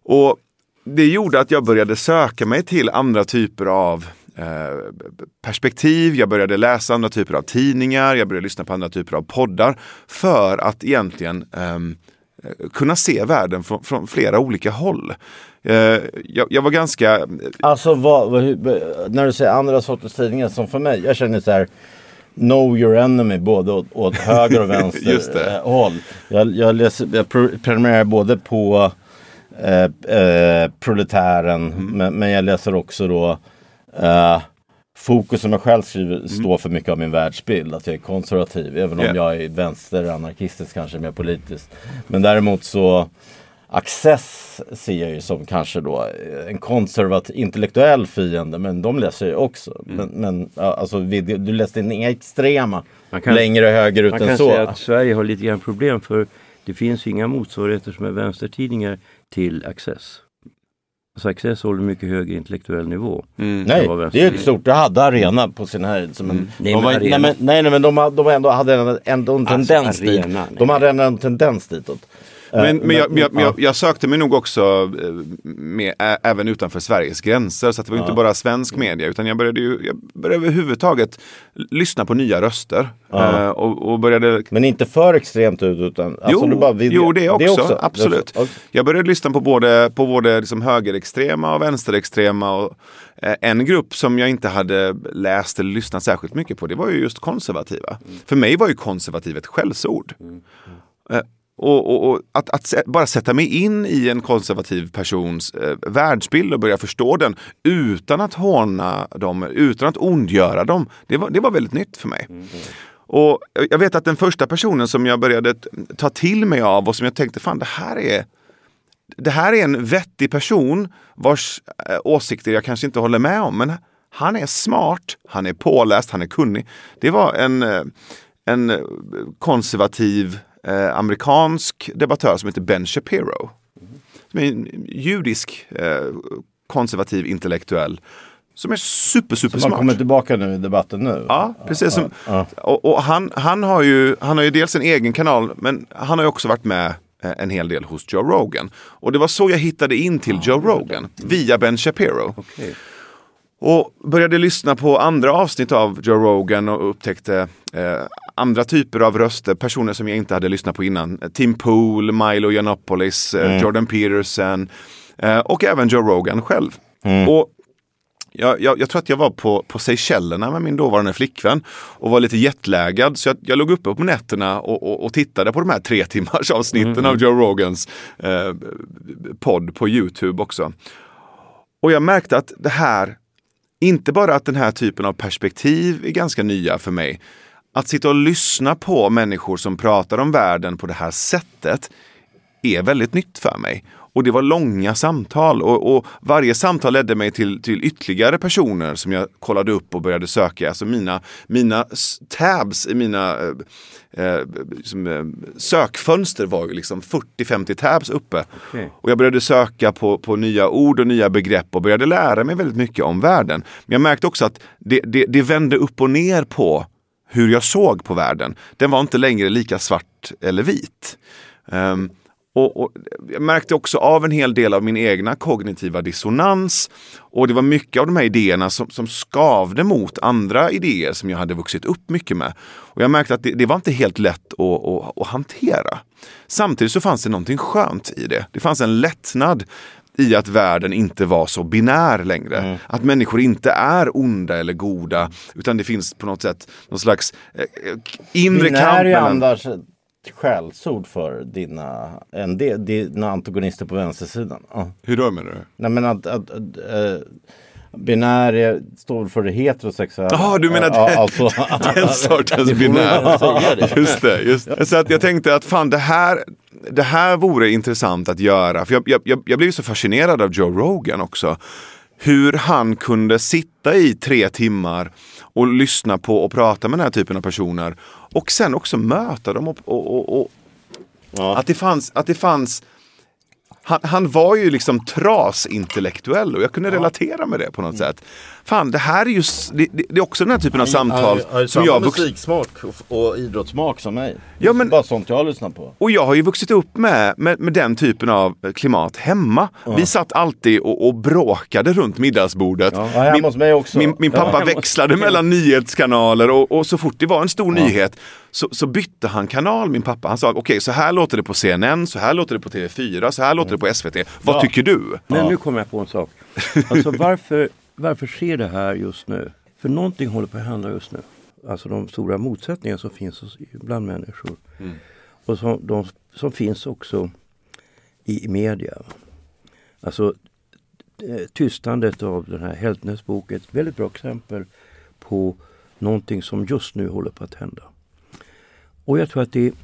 Och det gjorde att jag började söka mig till andra typer av eh, perspektiv. Jag började läsa andra typer av tidningar. Jag började lyssna på andra typer av poddar. För att egentligen um, kunna se världen från, från flera olika håll. Uh, jag, jag var ganska... Alltså vad, vad, hur- när du säger andra sorters tidningar som för mig, jag känner så här know your enemy både åt, åt höger och vänster eh, håll. Jag, jag, läser, jag prenumererar både på eh, eh, Proletären mm. men, men, jag läser också då eh, Fokus som jag själv skriver mm. står för mycket av min världsbild. Att jag är konservativ. Även om yeah. jag är vänsteranarkistisk kanske mer politiskt. Men däremot så Access ser jag ju som kanske då en konservativ, intellektuell fiende, men de läser jag också. Mm. Men, men alltså, du läste inga extrema kan, längre högerut än så. Man kan säga att Sverige har lite grann problem för det finns inga motsvarigheter som är vänstertidningar till Access. Alltså Access håller mycket högre intellektuell nivå. Mm. Nej, det är ett stort. Det hade Arena på sin här. Som en, mm. nej, var, nej, men, nej, nej, men de, de ändå hade ändå en alltså, tendens arena, dit. De hade en, en tendens ditåt. Men, men, jag, jag, jag, jag, sökte mig nog också eh, med, även utanför Sveriges gränser. Så det var ja. inte bara svensk media utan jag började, ju, jag började överhuvudtaget lyssna på nya röster. Ja. Uh, och, och, började... Men inte för extremt ut utan? Alltså, jo, bara vill... jo det också. Det också. Absolut. Det också. Jag började lyssna på både, på både liksom högerextrema och vänsterextrema. Och, en grupp som jag inte hade läst eller lyssnat särskilt mycket på det var ju just konservativa. Mm. För mig var ju konservativ ett skällsord. Mm. Uh, och, och, och att, att, bara sätta mig in i en konservativ persons eh, världsbild och börja förstå den utan att håna dem, utan att ondgöra dem. Det var, det var väldigt nytt för mig. Mm. Och jag vet att den första personen som jag började ta till mig av och som jag tänkte, fan det här är det här är en vettig person vars eh, åsikter jag kanske inte håller med om. Men han är smart, han är påläst, han är kunnig. Det var en, eh, en konservativ eh, amerikansk debattör som heter Ben Shapiro. Som är en judisk eh, konservativ intellektuell. Som är super, super som har kommit tillbaka nu i debatten nu? Ja, precis. Som, ja, ja. Och, och, han, han, har ju, han har ju dels en egen kanal, men han har ju också varit med eh, en hel del hos Joe Rogan. Och det var så jag hittade in till Joe Rogan, via Ben Shapiro. Okay. Och började lyssna på andra avsnitt av Joe Rogan och upptäckte eh, andra typer av röster, personer som jag inte hade lyssnat på innan. Tim Pool, Milo Yiannopoulos, eh, mm. Jordan Peterson eh, och även Joe Rogan själv. Mm. Och jag, jag, jag, tror att jag var på, på Seychellerna med min dåvarande flickvän och var lite jetlaggad så jag, jag låg uppe på nätterna och, och, och, tittade på de här tre timmars avsnitten mm. av Joe Rogans eh, podd på Youtube också. Och jag märkte att det här inte bara att den här typen av perspektiv är ganska nya för mig. Att sitta och lyssna på människor som pratar om världen på det här sättet är väldigt nytt för mig. Och det var långa samtal och, och, varje samtal ledde mig till, till ytterligare personer som jag kollade upp och började söka. Alltså mina, mina tabs i mina eh, eh, liksom, sökfönster var ju liksom 40-50 tabs uppe. Okay. Och jag började söka på, på nya ord och nya begrepp och började lära mig väldigt mycket om världen. Men jag märkte också att det, det, det vände upp och ner på hur jag såg på världen. Den var inte längre lika svart eller vit. Um, och, och, jag märkte också av en hel del av min egna kognitiva dissonans. Och det var mycket av de här idéerna som, som skavde mot andra idéer som jag hade vuxit upp mycket med. Och jag märkte att det, det var inte helt lätt att, att, att, hantera. Samtidigt så fanns det någonting skönt i det. Det fanns en lättnad i att världen inte var så binär längre. Mm. Att människor inte är onda eller goda utan det finns på något sätt någon slags eh, inre binär kamp. Binär är skällsord för dina, en del, dina antagonister på vänstersidan. Ja. Hur då menar du? Nej men att, att, att äh, binär står för det heterosexuella. Jaha, du menar ja, alltså, den sortens binär. Just det, just det. Så att jag tänkte att fan det här, det här vore intressant att göra. För jag, jag, jag blev så fascinerad av Joe Rogan också. Hur han kunde sitta i tre timmar och lyssna på och prata med den här typen av personer. Och sen också möta dem och, och, och, ja. att, det fanns, att det fanns han, han, var ju liksom trasintellektuell och jag kunde relatera med det på något sätt. Fan, det här är ju det, det, är också den här typen av samtal har, har som jag musiksmak och, och idrottssmak som mig. Ja, men, bara sånt jag lyssnar på. Och jag har ju vuxit upp med, med, med den typen av klimat hemma. Ja. Vi satt alltid och, och bråkade runt middagsbordet. Ja, min, hos mig också. Min, min pappa ja, växlade mellan nyhetskanaler och, och, så fort det var en stor nyhet så, så, bytte han kanal, min pappa. Han sa okej, okay, så här låter det på CNN, så här låter det på TV4, så här låter det på SVT. Vad tycker du? Men nu kommer jag på en sak. Alltså varför varför sker det här just nu? För någonting håller på att hända just nu. alltså de stora motsättningar som finns bland människor. Mm. Och som, de, som finns också i media. Alltså eh, tystnandet av den här Heltnes bok är ett väldigt bra exempel på någonting som just nu håller på att hända. Och jag tror att det,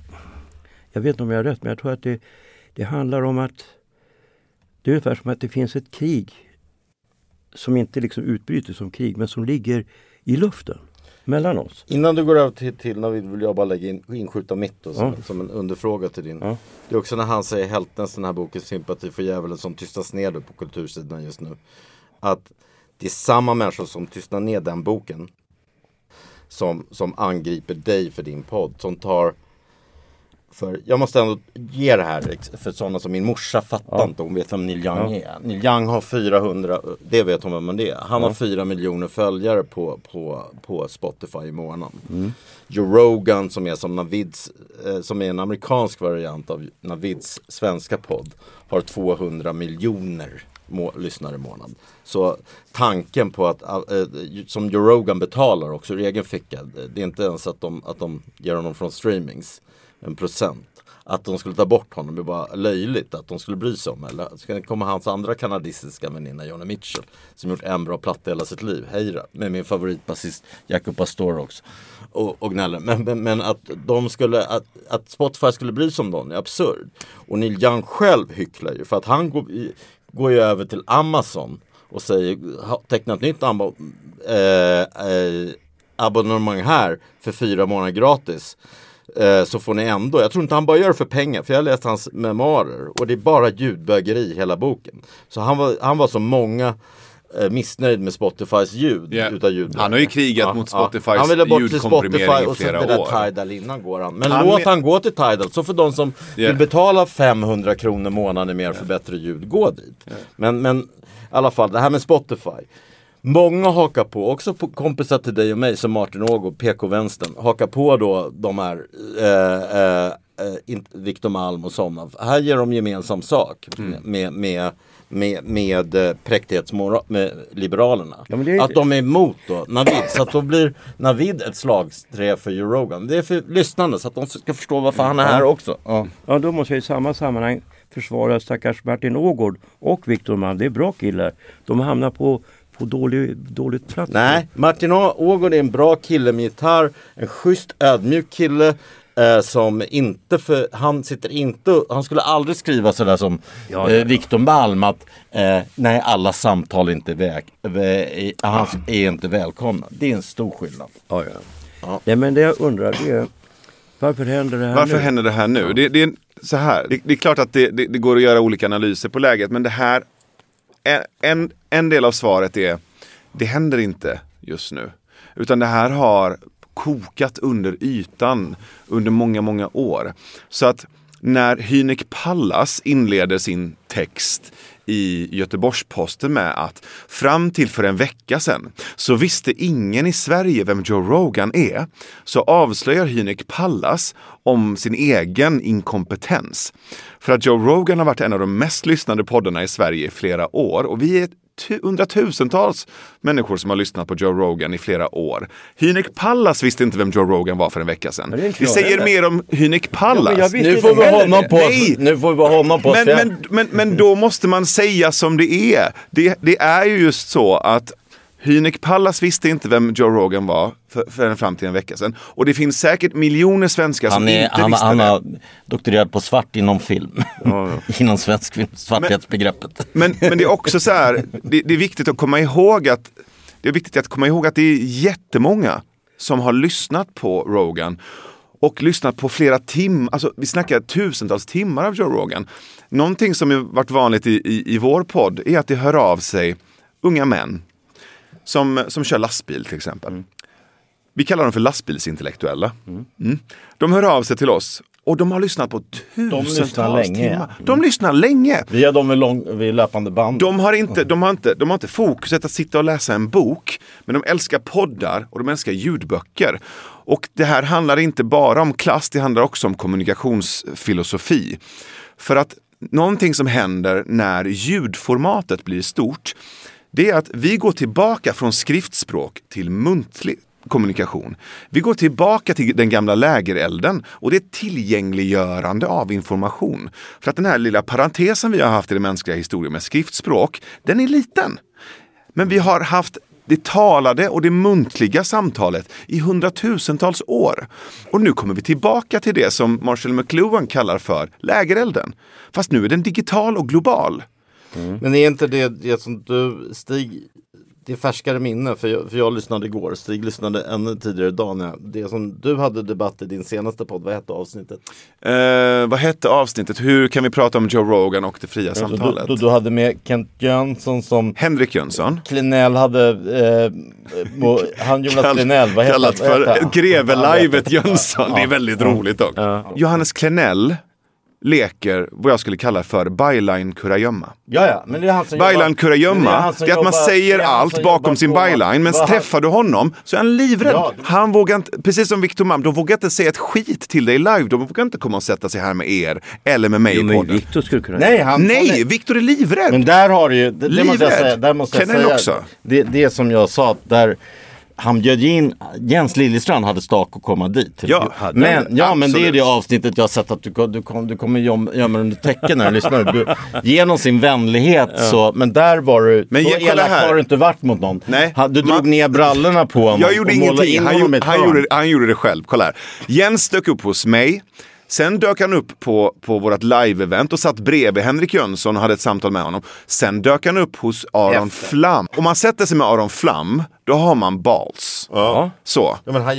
jag vet inte om jag har rätt, men jag tror att det, det handlar om att det är ungefär som att det finns ett krig som inte liksom utbryter som krig, men som ligger i luften mellan oss. Innan du går över till, till Navid vill jag bara lägga in, inskjuta mitt då, som, ja. som en underfråga till din. Ja. Det är också när han säger Heltens, den här boken Sympati för djävulen som tystas ner på kultursidan just nu. Att det är samma människor som tystnar ner den boken som, som angriper dig för din podd. Som tar för jag måste ändå ge det här för sådana som min morsa fattar ja. inte. Hon vet vem Neil Young ja. är. Neil Young har 400, det vet hon vem det är. Han ja. har 4 miljoner följare på, på, på Spotify i månaden. Mm. Joe Rogan som är som Navids, eh, som är en amerikansk variant av Navids svenska podd. Har 200 miljoner må, lyssnare i månaden. Så tanken på att, äh, som Joe Rogan betalar också ur egen ficka. Det är inte ens att de, att de ger honom från streamings en procent. Att de skulle ta bort honom är bara löjligt att de skulle bry sig om. Eller ska det komma hans andra kanadensiska väninna Joni Mitchell. Som gjort en bra platta hela sitt liv. Heira. Med min favoritbasist Jacob Pastor också. Och, och gnäller. Men, men, men, att de skulle, att, att Spotify skulle bry sig om dem är absurd. Och Neil Young själv hycklar ju. För att han går, går ju över till Amazon. Och säger, teckna ett nytt abo, eh, eh, abonnemang här för fyra månader gratis. Eh, så får ni ändå, jag tror inte han bara gör det för pengar, för jag har läst hans memoarer och det är bara ljudbögeri hela boken. Så han var, han var som många eh, missnöjd med Spotifys ljud. Yeah. Utav ljud. Han har ju krigat ja, mot Spotifys ja. Han ville bort till Spotify och så det där Tidal innan går han. Men han låt han gå till Tidal. Så för de som yeah. vill betala 500 kronor månaden mer yeah. för bättre ljud, gå dit. Men, men i alla fall, det här med Spotify. Många hakar på, också på kompisar till dig och mig som Martin Ågo, PK-vänstern, hakar på då de här eh, eh, eh Victor Malm och sådana. Här ger de gemensam sak mm. med, med med, med eh, präktighetsliberalerna. Ja, är... Att de är emot då Navid. Så att då blir Navid ett slagträ för Joe Rogan. Det är för lyssnarna så att de ska förstå varför han är här också. Ja, ja då måste jag i samma sammanhang försvara stackars Martin Ågård och Victor Malm. Det är bra killar. De hamnar på på dålig, dåligt plats. Nej, Martin Ågård är en bra kille med gitarr. En schysst ödmjuk kille. Eh, som inte för, han sitter inte, han skulle aldrig skriva sådär som ja, eh, Viktor Malm att eh, nej alla samtal är inte väg, vä, han är inte välkomna. Det är en stor skillnad. Ja, ja. ja. Nej, men det jag undrar det är varför händer det här varför nu? händer det här nu? Ja. Det, det, är så här, det, det är klart att det, det, det, går att göra olika analyser på läget men det här en, en del av svaret är, det händer inte just nu. Utan det här har kokat under ytan under många, många år. Så att när Hynek Pallas inleder sin text i Göteborgs-Posten med att fram till för en vecka sedan så visste ingen i Sverige vem Joe Rogan är. Så avslöjar Hynek Pallas om sin egen inkompetens. För att Joe Rogan har varit en av de mest lyssnade poddarna i Sverige i flera år och vi är hundratusentals människor som har lyssnat på Joe Rogan i flera år. Hynek Pallas visste inte vem Joe Rogan var för en vecka sedan. Vi säger mer om Hynek Pallas. Ja, nu, får vi honom på, Nej. nu får vi honom på men, men, men, men då måste man säga som det är. Det, det är ju just så att Hynek Pallas visste inte vem Joe Rogan var förrän fram till en vecka sedan. Och det finns säkert miljoner svenskar som är, inte han, visste han det. Han har doktorerat på svart inom film. Ja, ja. inom svensk film, svarthetsbegreppet. Men, men, men, det är också så här, det, det, är viktigt att komma ihåg att det är viktigt att komma ihåg att det är jättemånga som har lyssnat på Rogan och lyssnat på flera timmar, alltså vi snackar tusentals timmar av Joe Rogan. Någonting som har varit vanligt i, i, i vår podd är att det hör av sig unga män som, som kör lastbil till exempel. Mm. Vi kallar dem för lastbilsintellektuella. Mm. Mm. De hör av sig till oss och de har lyssnat på tusentals länge, timmar. De lyssnar länge. Vi har dem vid, lång, vid löpande band. De har, inte, de, har inte, de har inte fokuset att sitta och läsa en bok. Men de älskar poddar och de älskar ljudböcker. Och det här handlar inte bara om klass, det handlar också om kommunikationsfilosofi. För att någonting som händer när ljudformatet blir stort det är att vi går tillbaka från skriftspråk till muntlig, kommunikation. Vi går tillbaka till den gamla lägerelden och det är tillgängliggörande av information. För att den här lilla parentesen vi har haft i den mänskliga historien med skriftspråk, den är liten. Men vi har haft det talade och det muntliga samtalet i hundratusentals år. Och nu kommer vi tillbaka till det som Marshall McLuhan kallar för lägerelden. Fast nu är den digital och global. Mm. Men är inte det, det som du, Stig, det är färskare minne för jag, för jag lyssnade igår. Stig lyssnade ännu tidigare idag. När det som du hade debatt i din senaste podd, vad hette avsnittet? Eh, vad hette avsnittet? Hur kan vi prata om Joe Rogan och det fria alltså, samtalet? Du, du, du, hade med Kent Jönsson som Henrik Jönsson. Klinell hade, eh, han Jonas Kall, Klinell, vad heter Kallat för Greve-livet Jönsson. Det är väldigt roligt dock. Johannes Klenell leker vad jag skulle kalla för byline kurragömma. Ja, ja, men det är han som byline jobbar, kurragömma, det är, det är att man säger allt bakom sin byline, men träffar du honom så är han livrädd. Ja. Han vågar inte, precis som Victor Malm, de vågar inte säga ett skit till dig live. De vågar inte komma och sätta sig här med er eller med mig jo, i podden. Victor skulle kunna... Nej, han, Nej Victor är livrädd. Men där har du ju, det, det måste jag säga, där måste jag säga, också. Det, det som jag sa, där han bjöd in, Jens Liljestrand hade stak att komma dit. Ja, men, ja men det är det avsnittet jag har sett att du, du, kom, du kommer gömma dig under täcken när du lyssnar. genom sin vänlighet ja. så, men där var du, men så elak har du inte varit mot någon. Nej, du drog man, ner brallorna på honom. Jag gjorde ingenting, han, gjorde, han, gjorde, han gjorde det själv. Kolla här. Jens dök upp hos mig. Sen dök han upp på, på vårt live-event och satt bredvid Henrik Jönsson och hade ett samtal med honom. Sen dök han upp hos Aron Efter. Flam. Om man sätter sig med Aron Flam, då har man balls. Ja. Så. Ja, men han,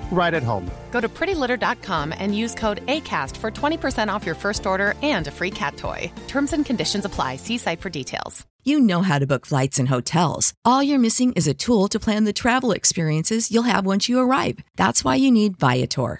right at home. Go to prettylitter.com and use code ACAST for 20% off your first order and a free cat toy. Terms and conditions apply. See site for details. You know how to book flights and hotels. All you're missing is a tool to plan the travel experiences you'll have once you arrive. That's why you need Viator.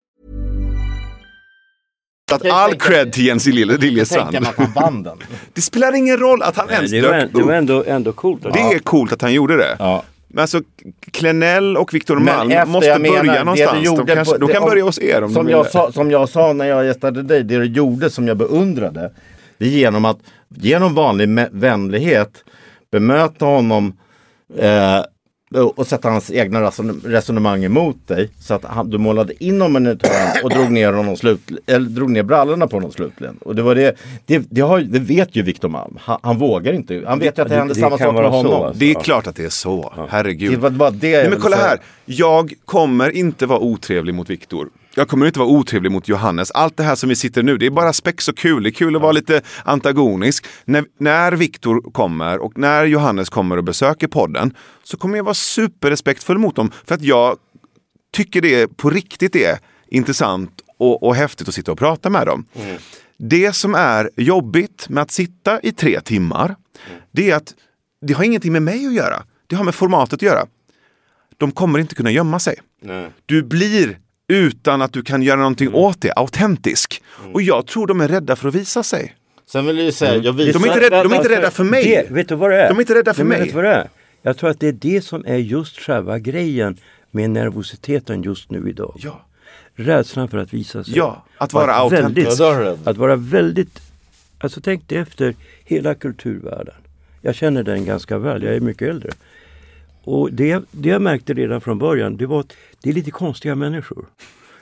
Att all cred till Jens Liljestrand. Det spelar ingen roll att han Nej, ens det var, dök Det var ändå, ändå coolt. Det är coolt att han gjorde det. Ja. Men alltså Klenell och Viktor Malm måste börja menar, någonstans. De, kanske, de kan börja hos er om som jag, sa, som jag sa när jag gästade dig, det du gjorde som jag beundrade. Det är genom att genom vanlig vänlighet bemöta honom eh, och sätta hans egna resonemang emot dig. Så att han, du målade in honom hörn och drog ner, honom slut, eller drog ner brallorna på honom slutligen. Och det, var det, det, det, har, det vet ju Viktor Malm. Han, han, vågar inte. Han vet ju att det, det händer samma sak med honom. Så, alltså. Det är klart att det är så. Herregud. Det var bara det Nej, men kolla här. Jag kommer inte vara otrevlig mot Viktor jag kommer inte vara otrevlig mot Johannes. Allt det här som vi sitter nu, det är bara spex och kul. Det är kul att vara lite antagonisk. När, när Viktor kommer och när Johannes kommer och besöker podden så kommer jag vara superrespektfull mot dem. För att jag tycker det på riktigt är intressant och, och häftigt att sitta och prata med dem. Mm. Det som är jobbigt med att sitta i tre timmar, mm. det är att det har ingenting med mig att göra. Det har med formatet att göra. De kommer inte kunna gömma sig. Nej. Du blir utan att du kan göra någonting mm. åt det, autentisk. Mm. Och jag tror de är rädda för att visa sig. Sen vill jag säga, jag visar... De är inte rädda, de är inte rädda för mig. Det, vet du vad det är? De är inte rädda för mig. Vad det är? Jag tror att det är det som är just själva grejen med nervositeten just nu idag. Ja. Rädslan för att visa sig. Ja, att vara autentisk. Att vara väldigt... Alltså tänk dig efter hela kulturvärlden. Jag känner den ganska väl, jag är mycket äldre. Och det, det jag märkte redan från början, det var att det är lite konstiga människor.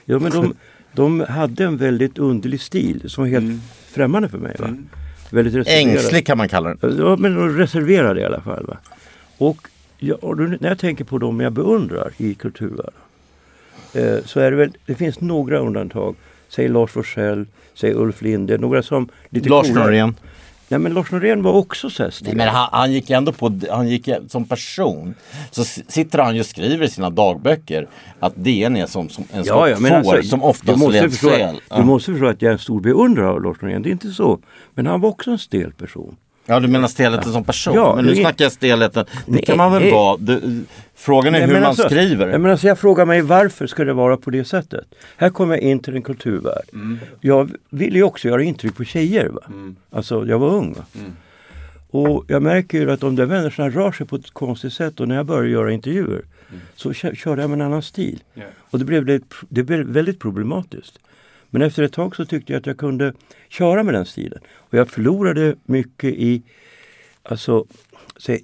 Ja, men de, de hade en väldigt underlig stil som var helt mm. främmande för mig. Va? Mm. Väldigt Ängslig kan man kalla den. Ja, men reserverad i alla fall. Va? Och, ja, och när jag tänker på dem jag beundrar i kulturvärlden eh, så är det väl, det finns några undantag. Säg Lars Forssell, säg Ulf Linde, några som... Lite Lars Norén. Nej men Lars Norén var också så här. Nej, men han, han gick ändå på, han gick som person. Så sitter han ju och skriver i sina dagböcker att DN är som, som en Ja, ja, får alltså, som oftast leds fel. Du måste förstå att jag är en stor beundrare av Lars Norén. Det är inte så. Men han var också en stel person. Ja du menar stelheten som person? Ja, men nu är- snackar jag stelheten. Det Nej, kan man väl nej. vara. Du, frågan är Nej, hur men man alltså- skriver. Jag, menar, alltså, jag frågar mig varför ska det vara på det sättet? Här kommer jag in till en kulturvärld. Mm. Jag ville ju också göra intryck på tjejer. Va? Alltså jag var ung. Va? Mm. Och jag märker ju att de där människorna rör sig på ett konstigt sätt och när jag började göra intervjuer Mm. så kö- körde jag med en annan stil. Och det blev, det blev väldigt problematiskt. Men efter ett tag så tyckte jag att jag kunde köra med den stilen. Och jag förlorade mycket i, alltså, så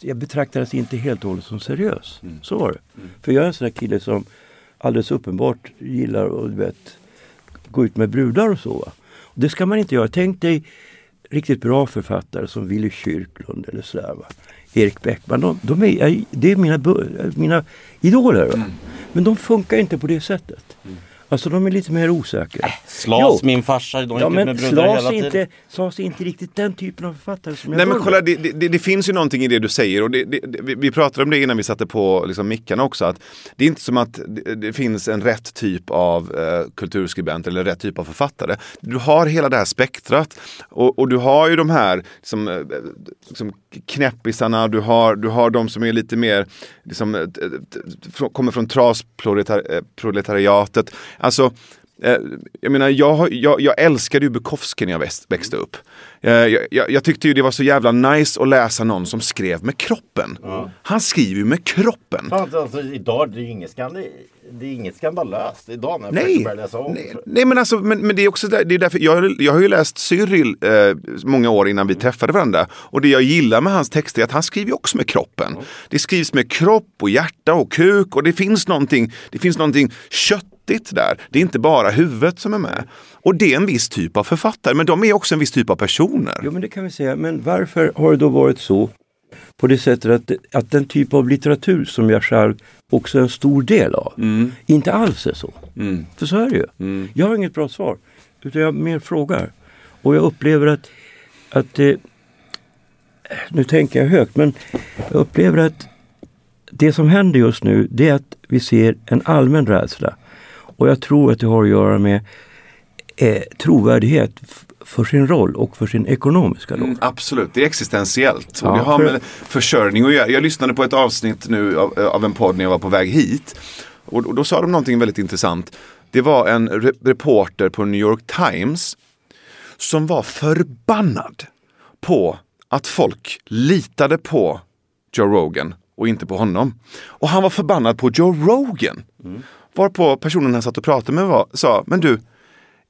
jag betraktades inte helt och hållet som seriös. Så var det. För jag är en sån där kille som alldeles uppenbart gillar att vet, gå ut med brudar och så. Va? Och det ska man inte göra. Tänk dig riktigt bra författare som Willy Kyrklund eller sådär. Va? Erik Bäckman. De, de är, det är mina, mina idoler. Va? Men de funkar inte på det sättet. Alltså de är lite mer osäkra. Slas, Jo. min farsa, de Ja men med brudar hela tiden. inte, Slas är inte riktigt den typen av författare som jag Nej men kolla, det, det, det finns ju någonting i det du säger och det, det, det, vi- vi pratade om det innan vi satte på liksom, mickarna också. Att det är inte som att det, det finns en rätt typ av eh, kulturskribent eller rätt typ av författare. Du har hela det här spektrat och, och du har ju de här liksom, eh, liksom, knäppisarna, du har, du har de som är lite mer, liksom, eh, kommer från trasproletariatet. Alltså Eh, Jag menar, jag, jag, jag älskade ju Bukowski när jag växt, växte upp. Eh, Jag, jag, jag tyckte ju det var så jävla nice att läsa någon som skrev med kroppen. Han skriver ju med kroppen. Fan, alltså, idag det är inget, skandal, det är inget skandalöst idag när jag Nej, försöker börja läsa om. nej, nej men alltså, men, men det är också där, det är därför, jag, jag har ju läst Cyril eh, många år innan vi träffade varandra. Och det jag gillar med hans texter är att han skriver ju också med kroppen. Det skrivs med kropp och hjärta och kuk och det finns någonting, det finns någonting köttigt där. Det är inte bara huvudet som är med. Och det är en viss typ av författare, men de är också en viss typ av personer. Jo men det kan vi säga. Men varför har det då varit så på det sättet att, att den typ av litteratur som jag själv också är en stor del av inte alls är så. För så är det ju. Jag har inget bra svar. Utan jag mer frågar. Och jag upplever att, att eh, nu tänker jag högt, men jag upplever att det som händer just nu det är att vi ser en allmän rädsla. Och jag tror att det har att göra med eh, trovärdighet för sin roll och för sin ekonomiska roll. Mm, absolut, det är existentiellt. Ja, och det har för- med försörjning att göra. Jag lyssnade på ett avsnitt nu av, av en podd när jag var på väg hit. Och, och då sa de någonting väldigt intressant. Det var en re reporter på New York Times som var förbannad på att folk litade på Joe Rogan och inte på honom. Och han var förbannad på Joe Rogan. Varpå personen han satt och pratade med var, sa, men du,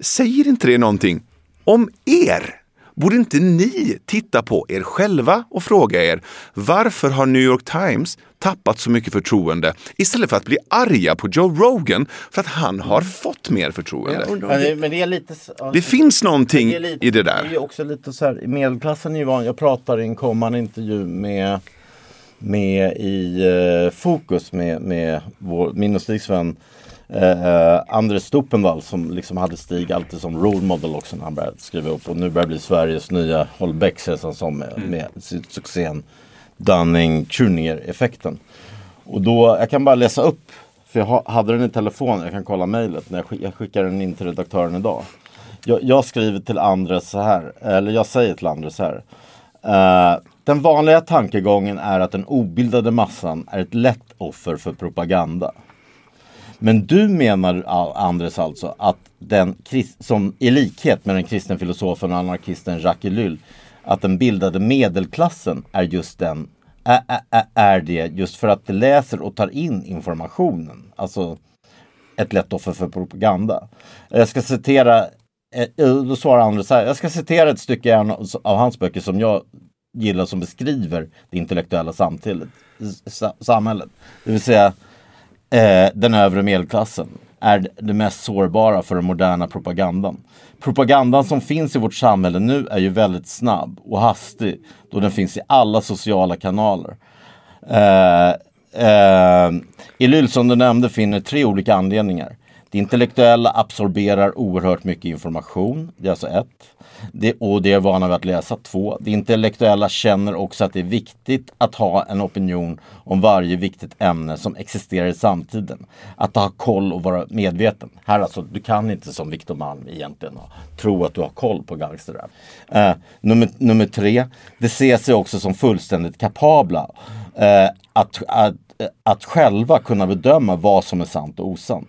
säger inte det någonting om er? Borde inte ni titta på er själva och fråga er varför har New York Times tappat så mycket förtroende istället för att bli arga på Joe Rogan för att han har fått mer förtroende? Men det, men det är lite... ja, Det finns någonting det är lite- i det Det är där. ju också lite så här, medelklassen är ju van, jag pratar i en kommande intervju med, med i eh, Fokus med, med vår, min och Stigs vän eh, Andres Stuppenvall som liksom hade Stig alltid som role model också när han började skriva upp och nu börjar bli Sveriges nya Holbeck han som med, med sin- succén Dunning-Kruger-effekten. Och då, jag kan bara läsa upp, för jag ha- hade den i telefon, jag kan kolla mejlet, när jag, skick, jag skickar den in till redaktören idag. Jag, jag skriver till Andres så här, eller jag säger till Andres så här. Eh, den vanliga tankegången är att den obildade massan är ett lätt offer för propaganda. Men du menar Andres alltså att den som i likhet med den kristna filosofen och anarkisten Jacques Ellul att den bildade medelklassen är just den är det just för att de läser och tar in informationen. Alltså ett lätt offer för propaganda. Jag ska citera, eh, eh, då svarar Andres så här, jag ska citera ett stycke av hans böcker som jag gillar som beskriver det intellektuella samtidigt, samhället. Det vill säga eh, den övre medelklassen är det mest sårbara för den moderna propagandan. Propagandan som finns i vårt samhälle nu är ju väldigt snabb och hastig då den finns i alla sociala kanaler. Eh, eh, Elyl som du nämnde finner tre olika anledningar. Det intellektuella absorberar oerhört mycket information. Det är alltså ett. Det, och det är vana vid att läsa. Två. Det intellektuella känner också att det är viktigt att ha en opinion om varje viktigt ämne som existerar i samtiden. Att ha koll och vara medveten. Här alltså, du kan inte som Victor Malm egentligen ha, tro att du har koll på gangsterrap. Eh, nummer, nummer tre. Det ser sig också som fullständigt kapabla eh, att, att, att själva kunna bedöma vad som är sant och osant.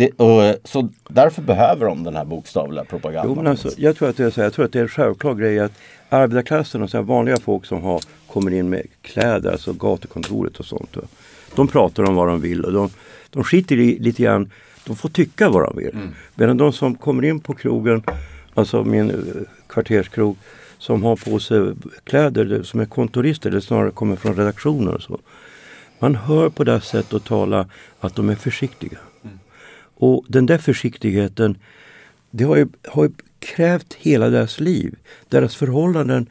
Det, och, så därför behöver de den här bokstavliga propagandan. Jo, men alltså, jag, tror att det är så, jag tror att det är en självklar grej att arbetarklassen och så vanliga folk som har, kommer in med kläder, alltså gatukontoret och sånt. De pratar om vad de vill och de, de skiter i lite grann, de får tycka vad de vill. Mm. Medan de som kommer in på krogen, alltså min eh, kvarterskrog, som har på sig kläder som är kontorister eller snarare kommer från redaktioner och så. Man hör på det sättet att tala att de är försiktiga. Och den där försiktigheten, det har ju, har ju krävt hela deras liv. Deras förhållanden,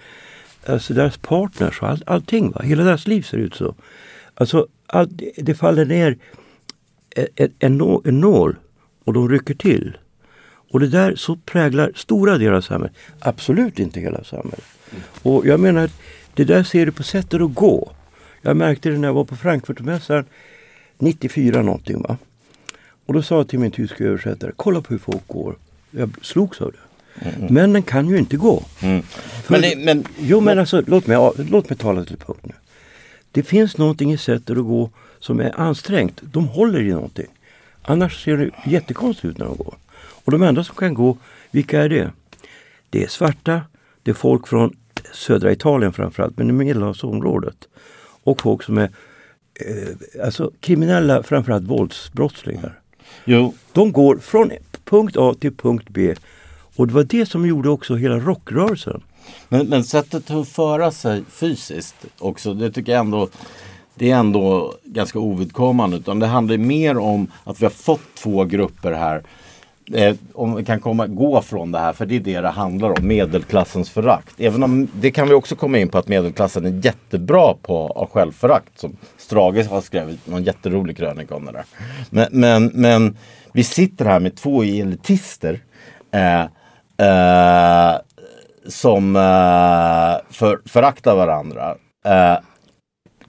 alltså deras partners och all, allting. Va? Hela deras liv ser ut så. Alltså, all, det faller ner e, e, en, en, en nål och de rycker till. Och det där så präglar stora delar av samhället. Absolut inte hela samhället. Mm. Och jag menar, det där ser du på sättet att gå. Jag märkte det när jag var på Frankfurtmässan 94 någonting. Va? Och då sa jag till min tyska översättare, kolla på hur folk går. Jag slogs av det. Mm. Männen kan ju inte gå. Mm. Men, det, men, jo men alltså, låt mig, låt mig tala till punkt nu. Det finns någonting i sättet att gå som är ansträngt. De håller i någonting. Annars ser det jättekonstigt ut när de går. Och de enda som kan gå, vilka är det? Det är svarta, det är folk från södra Italien framförallt, men i medelhavsområdet. Och folk som är eh, alltså kriminella, framförallt våldsbrottslingar. Jo. De går från punkt A till punkt B. Och det var det som gjorde också hela rockrörelsen. Men, men sättet att föra sig fysiskt också, det tycker jag ändå det är ändå ganska ovidkommande. Utan det handlar mer om att vi har fått två grupper här. Eh, om vi kan komma, gå från det här, för det är det det handlar om, medelklassens förakt. Även om det kan vi också komma in på att medelklassen är jättebra på självförakt. Som Strage har skrivit någon jätterolig krönika om det där. Men, men, men vi sitter här med två elitister eh, eh, som eh, för, föraktar varandra. Eh,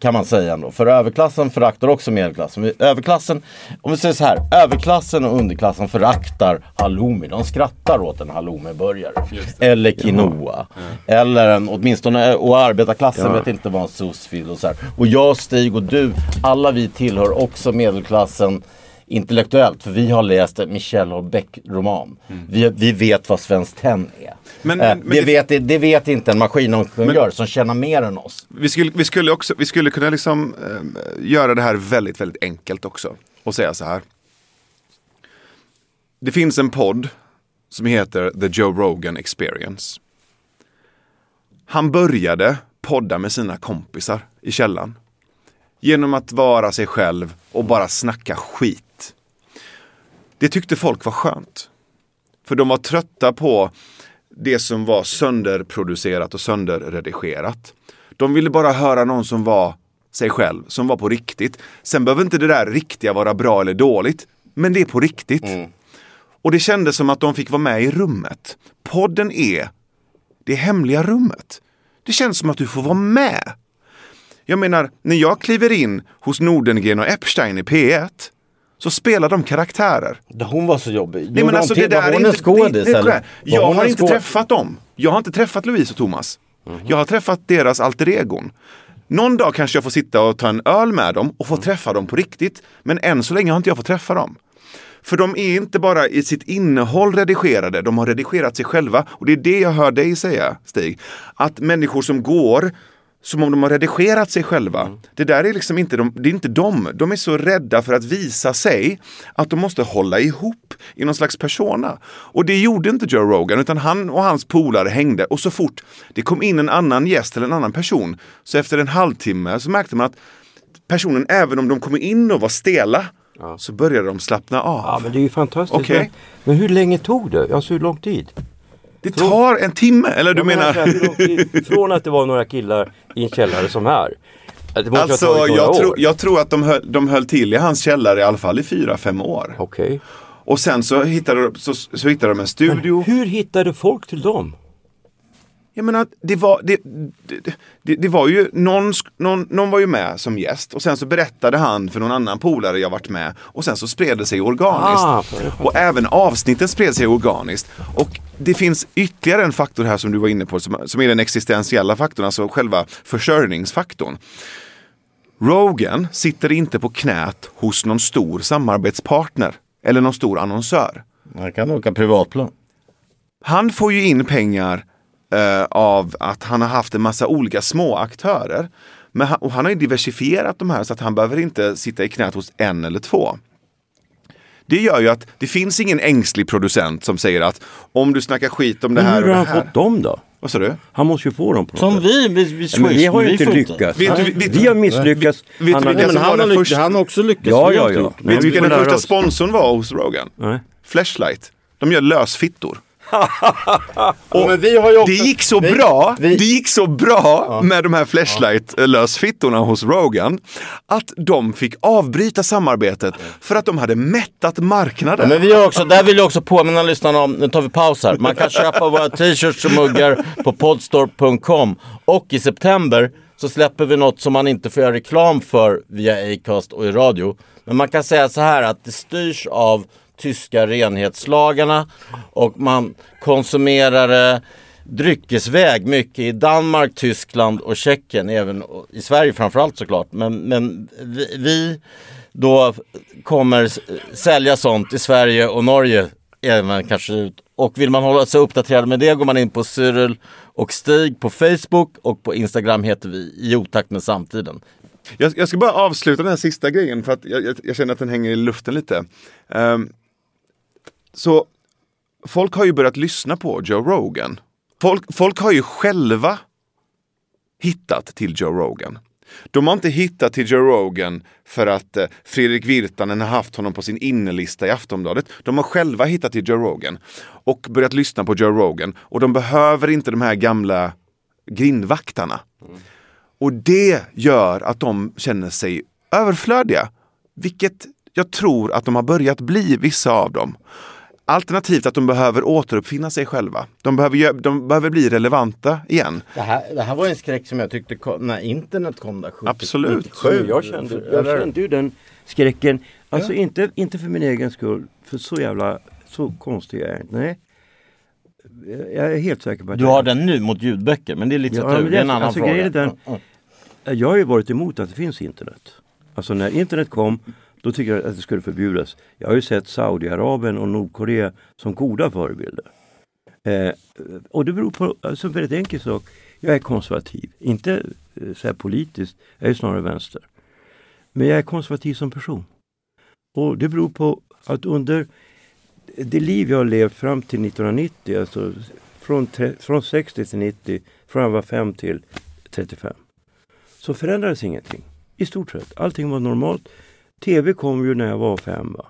kan man säga ändå. För överklassen föraktar också medelklassen. Överklassen, om vi säger så här, överklassen och underklassen föraktar halloumi. De skrattar åt en halloumiburgare. Eller quinoa. Mm. Eller en, åtminstone, och arbetarklassen ja. vet inte vad en SOS vill och så här. Och jag, Stig och du, alla vi tillhör också medelklassen intellektuellt. För vi har läst Michel Houellebecq-roman. Mm. Vi, vi vet vad Svenskt Tenn är. Men, men, eh, det, vet, det vet inte en maskiningenjör som känner mer än oss. Vi skulle, vi skulle, också, vi skulle kunna liksom, eh, göra det här väldigt, väldigt enkelt också. Och säga så här. Det finns en podd som heter The Joe Rogan Experience. Han började podda med sina kompisar i källan. Genom att vara sig själv och bara snacka skit det tyckte folk var skönt. För de var trötta på det som var sönderproducerat och sönderredigerat. De ville bara höra någon som var sig själv, som var på riktigt. Sen behöver inte det där riktiga vara bra eller dåligt, men det är på riktigt. Mm. Och det kändes som att de fick vara med i rummet. Podden är det hemliga rummet. Det känns som att du får vara med. Jag menar, när jag kliver in hos Nordengren och Epstein i P1 så spelar de karaktärer. Hon var så jobbig. Nej, men alltså, det där var hon en skådis? Jag har inte träffat dem. Jag har inte träffat Louise och Thomas. Mm. Jag har träffat deras alter egon. Någon dag kanske jag får sitta och ta en öl med dem och få mm. träffa dem på riktigt. Men än så länge har inte jag fått träffa dem. För de är inte bara i sitt innehåll redigerade, de har redigerat sig själva. Och det är det jag hör dig säga, Stig. Att människor som går som om de har redigerat sig själva. Mm. Det där är liksom inte de, det är inte de. De är så rädda för att visa sig att de måste hålla ihop i någon slags persona. Och det gjorde inte Joe Rogan, utan han och hans polare hängde och så fort det kom in en annan gäst eller en annan person, så efter en halvtimme så märkte man att personen, även om de kom in och var stela, ja. så började de slappna av. Ja, men det är ju fantastiskt. Okay. Men, men hur länge tog det? Alltså hur lång tid? Det tar en timme, eller du menar? menar... från att det var några killar i en källare som här. Alltså jag, tro, jag tror att de höll, de höll till i hans källare i alla fall i fyra, fem år. Okej. Okay. Och sen så hittade, så, så hittade de en studio. Hur hittade folk till dem? Jag menar, det var, det, det, det, det var ju, någon, någon, någon var ju med som gäst och sen så berättade han för någon annan polare jag varit med och sen så spred det sig organiskt. Ah, och även avsnitten spred sig organiskt. Och det finns ytterligare en faktor här som du var inne på som, som är den existentiella faktorn, alltså själva försörjningsfaktorn. Rogan sitter inte på knät hos någon stor samarbetspartner eller någon stor annonsör. Han kan åka privatplan. Han får ju in pengar eh, av att han har haft en massa olika små aktörer. Men han, och han har ju diversifierat de här så att han behöver inte sitta i knät hos en eller två. Det gör ju att det finns ingen ängslig producent som säger att om du snackar skit om det Men här hur och har det han här. fått dem då? Vad sa du? Han måste ju få dem på något Som sätt. vi, vi, vi, Ja, men vi har ju inte lyckats. Vet du- Nej, vet- vi har misslyckats. Vet du Han Men var han har, lyck- första- han har också lyckats. Ja, ja, ja. det. Vet du vi vilka får den första sponsorn var hos Rogan? Nej. Flashlight. De gör lösfittor. Och, ju också, Det gick så vi- bra, vi- det gick så bra med de här Flashlight-lösfittorna hos Rogan att de fick avbryta samarbetet för att de hade mättat marknaden. Men vi har också, där vill jag också påminna lyssnarna om, nu tar vi paus här. Man kan köpa våra t-shirts och muggar på podstore.com. Och i september så släpper vi något som man inte får göra reklam för via Acast och i radio. Men man kan säga så här att det styrs av tyska renhetslagarna och man konsumerade dryckesväg mycket i Danmark, Tyskland och Tjeckien, även i Sverige framförallt såklart. Men, men vi, vi då kommer sälja sånt i Sverige och Norge även kanske ut. Och vill man hålla sig uppdaterad med det går man in på Cyril och Stig på Facebook och på Instagram heter vi i otakt med samtiden. Jag, jag ska bara avsluta den här sista grejen för att jag, jag, jag känner att den hänger i luften lite. Um, så folk har ju börjat lyssna på Joe Rogan. Folk, folk har ju själva hittat till Joe Rogan. De har inte hittat till Joe Rogan för att eh, Fredrik Virtanen har haft honom på sin innelista i Aftonbladet. De har själva hittat till Joe Rogan och börjat lyssna på Joe Rogan. Och de behöver inte de här gamla grindvaktarna. Och det gör att de känner sig överflödiga. Vilket jag tror att de har börjat bli, vissa av dem. Alternativt att de behöver återuppfinna sig själva. De behöver, de behöver bli relevanta igen. Det här, det här var en skräck som jag tyckte kom, när internet kom där 70, Absolut. 97. Jag kände, jag kände ju den skräcken. Alltså inte, inte för min egen skull, för så jävla så konstig är jag inte. Nej. Jag är helt säker på att Du jag har den nu mot ljudböcker men det är litteratur, Ja, men det är en det- annan alltså, fråga. den- Mm, mm. Jag har ju varit emot att det finns internet. Alltså när internet kom, då tycker jag att det skulle förbjudas. Jag har ju sett Saudiarabien och Nordkorea som goda förebilder. Eh, och det beror på alltså, en väldigt enkel sak. Jag är konservativ, inte eh, så här politiskt, jag är snarare vänster. Men jag är konservativ som person. Och det beror på att under det liv jag har levt fram till 1990, alltså från, tre- från 60 till 90, från jag var 5 till 35, så förändrades ingenting. I stort sett. Allting var normalt. TV kom ju när jag var fem. Va?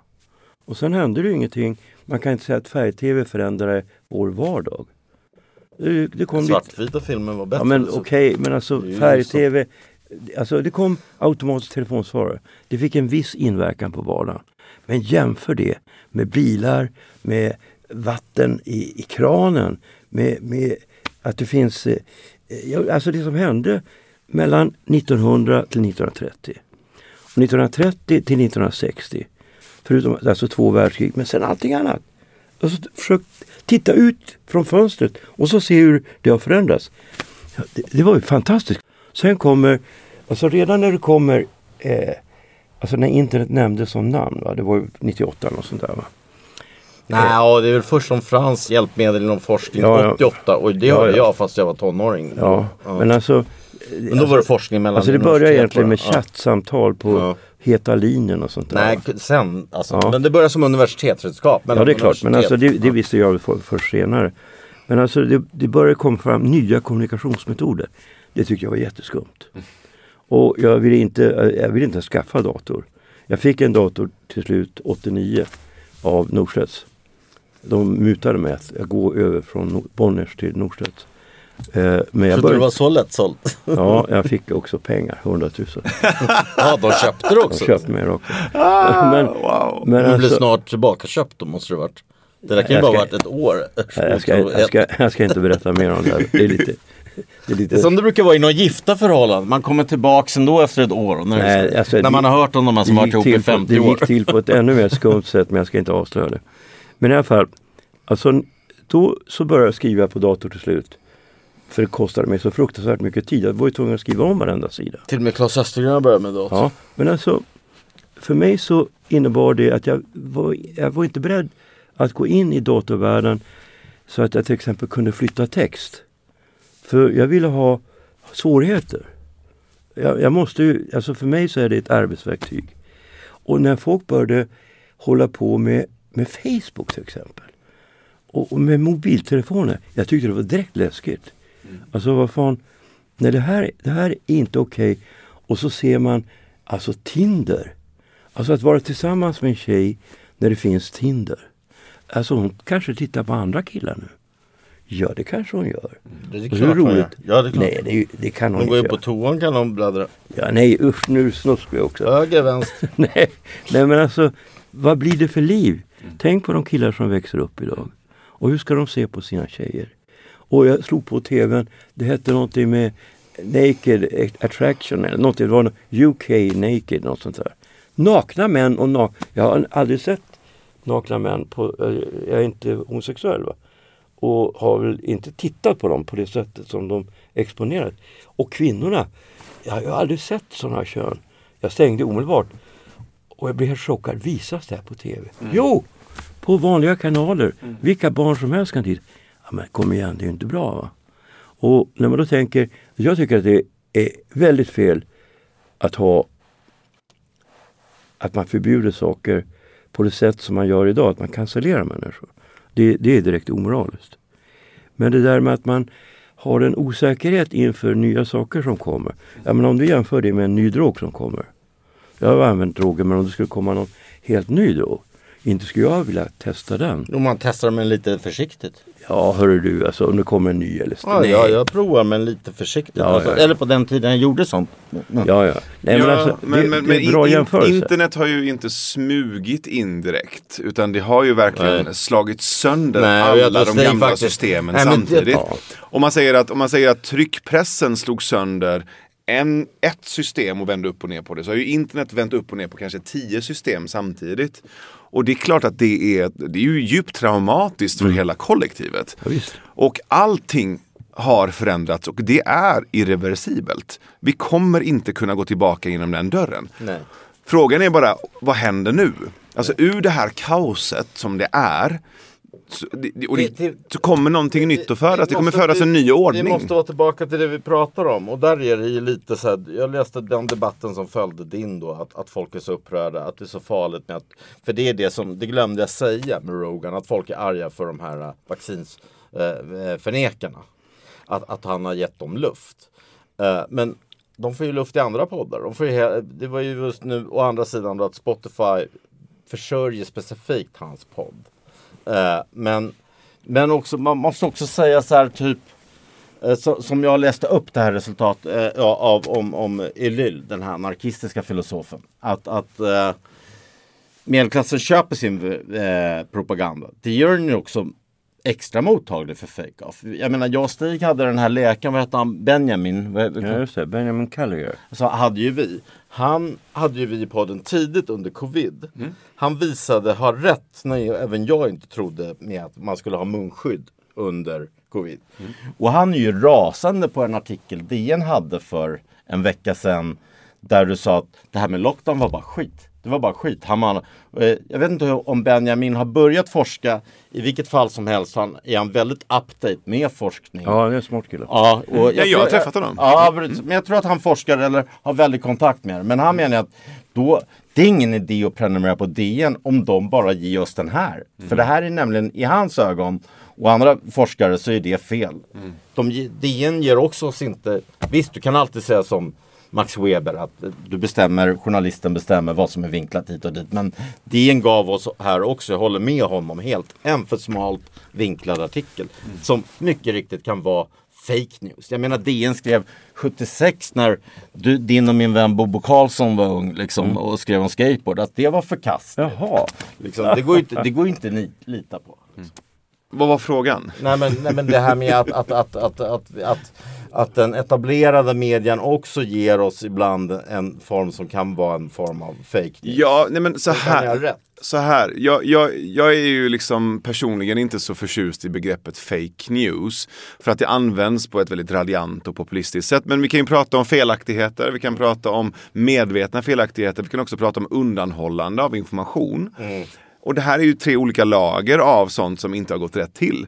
Och sen hände det ju ingenting. Man kan inte säga att färg-TV förändrade vår vardag. Det, det kom lite... Svartvita filmen var bättre. Ja men så- okej, men alltså färg-tv. Alltså det kom automatisk telefonsvarare. Det fick en viss inverkan på vardagen. Men jämför det med bilar, med vatten i, i kranen, med, med att det finns... Eh, alltså det som hände mellan 1900 till 1930. Och 1930 till 1960. Förutom alltså två världskrig, men sen allting annat. Och så försök titta ut från fönstret och så se hur det har förändrats. Det, det var ju fantastiskt. Sen kommer, alltså redan när det kommer, eh, alltså när internet nämndes som namn, va? det var ju 98 eller något sånt där. Va? Nej, ja, det är väl först som Frans hjälpmedel inom forskning Ja, ja. 88 och det Ja, hörde ja. jag fast jag var tonåring. Ja, men alltså. Men då var det forskning mellan Alltså det började universitet egentligen med. Ja. chattsamtal på Ja. Heta linjen och sånt där. Nej, sen alltså. Ja. Men det började som universitetsredskap. Ja det är klart, men alltså det, det visste jag väl för, först senare. Men alltså det, det började komma fram nya kommunikationsmetoder. Det tycker jag var jätteskumt. Och jag ville inte, jag ville inte skaffa dator. Jag fick en dator till slut 89 av Norstedts. De mutade mig att gå över från Bonniers till Norstedts. Eh, men jag Trodde började, det var så lättsålt? Ja, jag fick också pengar, 100 000. ja, de köpte det också. De köpte mer också. Ah, men, wow. men Det blir alltså, snart tillbakaköpt då måste det varit. Det där kan ju Jag bara ska- varit ett år. jag, ska, jag, ska, jag ska inte berätta mer om det här. Det är lite... Det är Det lite är som det brukar vara i några gifta förhållanden. Man kommer tillbaks ändå efter ett år. När, det är Nej, så- alltså, när det- man har hört om de här som det varit ihop i till på- 50 Det år. gick till på ett ännu mer skumt sätt men jag ska inte avslöja det. Men i alla fall, alltså, då så började jag skriva på dator till slut. För det kostade mig så fruktansvärt mycket tid. Jag var ju tvungen att skriva om varenda sida. Till och med Claes Östergren har börjat med dator. Ja, men alltså för mig så innebar det att jag var, jag var inte beredd att gå in i datorvärlden så att jag till exempel kunde flytta text. För jag ville ha svårigheter. Jag, jag måste ju, alltså för mig så är det ett arbetsverktyg. Och när folk började hålla på med, med Facebook till exempel. Och, och med mobiltelefoner. Jag tyckte det var direkt läskigt. Alltså vad fan. Nej det här, det här är inte okej. Och så ser man alltså Tinder. Alltså att vara tillsammans med en tjej när det finns Tinder. Alltså hon kanske tittar på andra killar nu. Ja det kanske hon gör. Det är klart det hon gör. roligt. Ja, det är klart. Nej det, ju- det kan hon De går in på toan kan de bläddra. Ja, nej usch nu snuskar jag också. Höger, vänster. nej, nej men alltså vad blir det för liv? Tänk på de killar som växer upp idag. Och hur ska de se på sina tjejer? Och jag slog på tvn, det hette någonting med Naked Attraction eller någonting, det var UK Naked, något sånt där. Nakna män och nakna, jag har aldrig sett nakna män, på, eh, jag är inte homosexuell va. Och har väl inte tittat på dem på det sättet som de exponerat. Och kvinnorna, jag har aldrig sett sådana kön. Jag stängde omedelbart. Och jag blev helt chockad. Visas det här på TV? Jo! På vanliga kanaler. Vilka barn som helst kan titta. Ja, men kom igen, det är ju inte bra. va? Och när man då tänker, jag tycker att det är väldigt fel att ha att man förbjuder saker på det sätt som man gör idag, att man cancellerar människor. Det, det är direkt omoraliskt. Men det där med att man har en osäkerhet inför nya saker som kommer. Ja, men om du jämför det med en ny drog som kommer. Jag har använt droger men om det skulle komma någon helt ny drog. Inte skulle jag vilja testa den. Om man testar med lite försiktigt. Ja hörru du, alltså om det kommer en ny eller Ja, Nej. ja, jag provar men lite försiktigt. Ja, alltså, ja, ja. Eller på den tiden jag gjorde sånt. Ja, ja. Nej, men Ja, alltså, men, det, men, det är en bra in, jämförelse. internet har ju inte smugit in direkt. Utan det har ju verkligen Nej. slagit sönder Nej, alla de gamla faktiskt- systemen Nej, det- samtidigt. ja. Om, man säger att, om man säger att tryckpressen slog sönder en, ett system och vände upp och ner på det så har ju internet vänt upp och ner på kanske tio system samtidigt. Och det är klart att det är, det är ju djupt traumatiskt för hela kollektivet. Ja, visst. Och allting har förändrats och det är irreversibelt. Vi kommer inte kunna gå tillbaka genom den dörren. Nej. Frågan är bara, vad händer nu? Alltså ur det här kaoset som det är så, det, och det, Det- så kommer någonting nytt att födas. Det kommer födas en ny Vi ordning. måste vara tillbaka till det vi pratar om. Och där är det ju lite så här, jag läste den debatten som följde din då, att, att folk är så upprörda, att det är så farligt med att, för det är det som, det glömde jag säga med Rogan, att folk är arga för de här vaccinsförnekarna. Eh, förnekarna. att, att han har gett dem luft. Eh, men de får ju luft i andra poddar. De får ju, det var ju just nu å andra sidan då att Spotify försörjer specifikt hans podd. Eh, men, men också, man måste också säga så här typ eh, så, som jag läste upp det här resultatet eh, av om, om Elyl, den här anarkistiska filosofen. Att, att eh, medelklassen köper sin eh, propaganda. Det gör den ju också extra mottaglig för fake-off. Jag menar, jag och Stig hade den här läkaren, vad hette han, Benjamin? Vad- Ja, just det. Benjamin Collier. så hade ju vi. Han hade ju vi i podden tidigt under covid. Han visade, har rätt, när även jag inte trodde med att man skulle ha munskydd under covid. Och han är ju rasande på en artikel DN hade för en vecka sedan där du sa att det här med lockdown var bara skit. Det var bara skit. Han, eh, jag vet inte om Benjamin har börjat forska. I vilket fall som helst han, är han väldigt update med forskning. Ja, det är en smart kille. Ja, och Ja, jag har tror- träffat honom. Ja, men jag tror att han forskar eller har väldigt kontakt med det. Men han menar att då, det är ingen idé att prenumerera på DN om de bara ger oss den här. För det här är nämligen i hans ögon och andra forskare så är det fel. De, ge- DN ger också oss inte, visst du kan alltid säga som Max Weber att du bestämmer, journalisten bestämmer vad som är vinklat hit och dit. Men DN gav oss här också, jag håller med honom helt, en för smalt vinklad artikel. Som mycket riktigt kan vara fake news. Jag menar DN skrev 76 när du, din och min vän Bobo Karlsson var ung liksom, mm. och skrev om skateboard att det var förkastligt. Jaha. Liksom, det går ju inte, det går inte ni lita på. Mm. Vad var frågan? Nej men, nej, men det här med att, att, att, att, att, att, att den etablerade medien också ger oss ibland en form som kan vara en form av fake news. Ja, nej men så här. Så här, jag, jag, jag är ju liksom personligen inte så förtjust i begreppet fake news. För att det används på ett väldigt radiant och populistiskt sätt. Men vi kan ju prata om felaktigheter, vi kan prata om medvetna felaktigheter, vi kan också prata om undanhållande av information. Mm. Och det här är ju tre olika lager av sånt som inte har gått rätt till.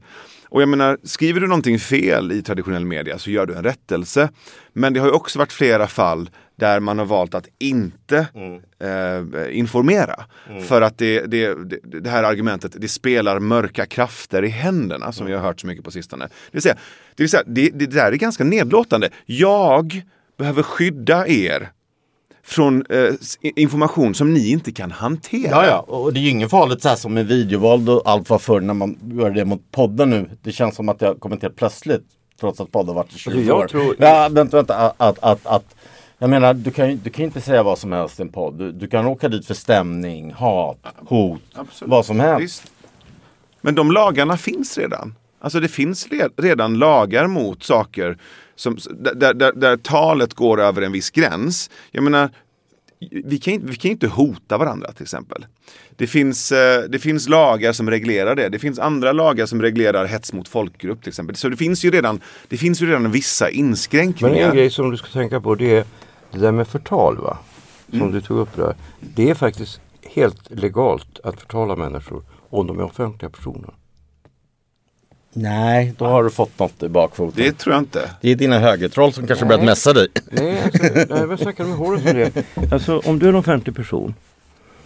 Och jag menar, skriver du någonting fel i traditionell media så gör du en rättelse. Men det har ju också varit flera fall där man har valt att inte mm. eh, informera. Mm. För att det, det, det, här argumentet, det spelar mörka krafter i händerna som mm. vi har hört så mycket på sistone. Det vill säga, det, vill säga, det, det där är ganska nedlåtande. Jag behöver skydda er från eh, information som ni inte kan hantera. Ja, ja, och det är ju inget farligt så här som med videovåld och allt var förr när man gör det mot podden nu. Det känns som att jag kommenterat plötsligt trots att podden varit i 20 år. Tror... Ja, vänta, vänta, att, att, att, att jag menar, du kan ju du kan inte säga vad som helst i en podd. Du, du kan åka dit för stämning, hat, hot, Absolut. vad som helst. Visst. Men de lagarna finns redan. Alltså det finns redan lagar mot saker som, där, där, där talet går över en viss gräns. Jag menar, vi kan, vi kan inte hota varandra till exempel. Det finns, eh, det finns lagar som reglerar det. Det finns andra lagar som reglerar hets mot folkgrupp till exempel. Så det finns ju redan, det finns ju redan vissa inskränkningar. Men en grej som du ska tänka på det är det där med förtal va? Som mm. du tog upp där. Det är faktiskt helt legalt att förtala människor om de är offentliga personer. Nej, då har du fått något i bakfoten. Det tror jag inte. Det är dina högertroll som kanske börjat mässa dig. Nej, alltså, nej vad snackar du med håret om det? Alltså om du är en offentlig person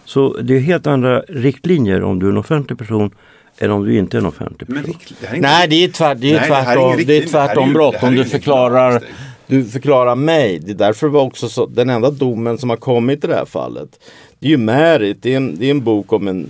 så det är helt andra riktlinjer om du är en offentlig person än om du inte är en offentlig person. Det nej, det är, tvärt, det är nej, tvärtom, det, det är tvärtom brott om du förklarar du förklarar mig. Det är därför var också så, den enda domen som har kommit i det här fallet det är ju Märit, det är en, det är en bok om en,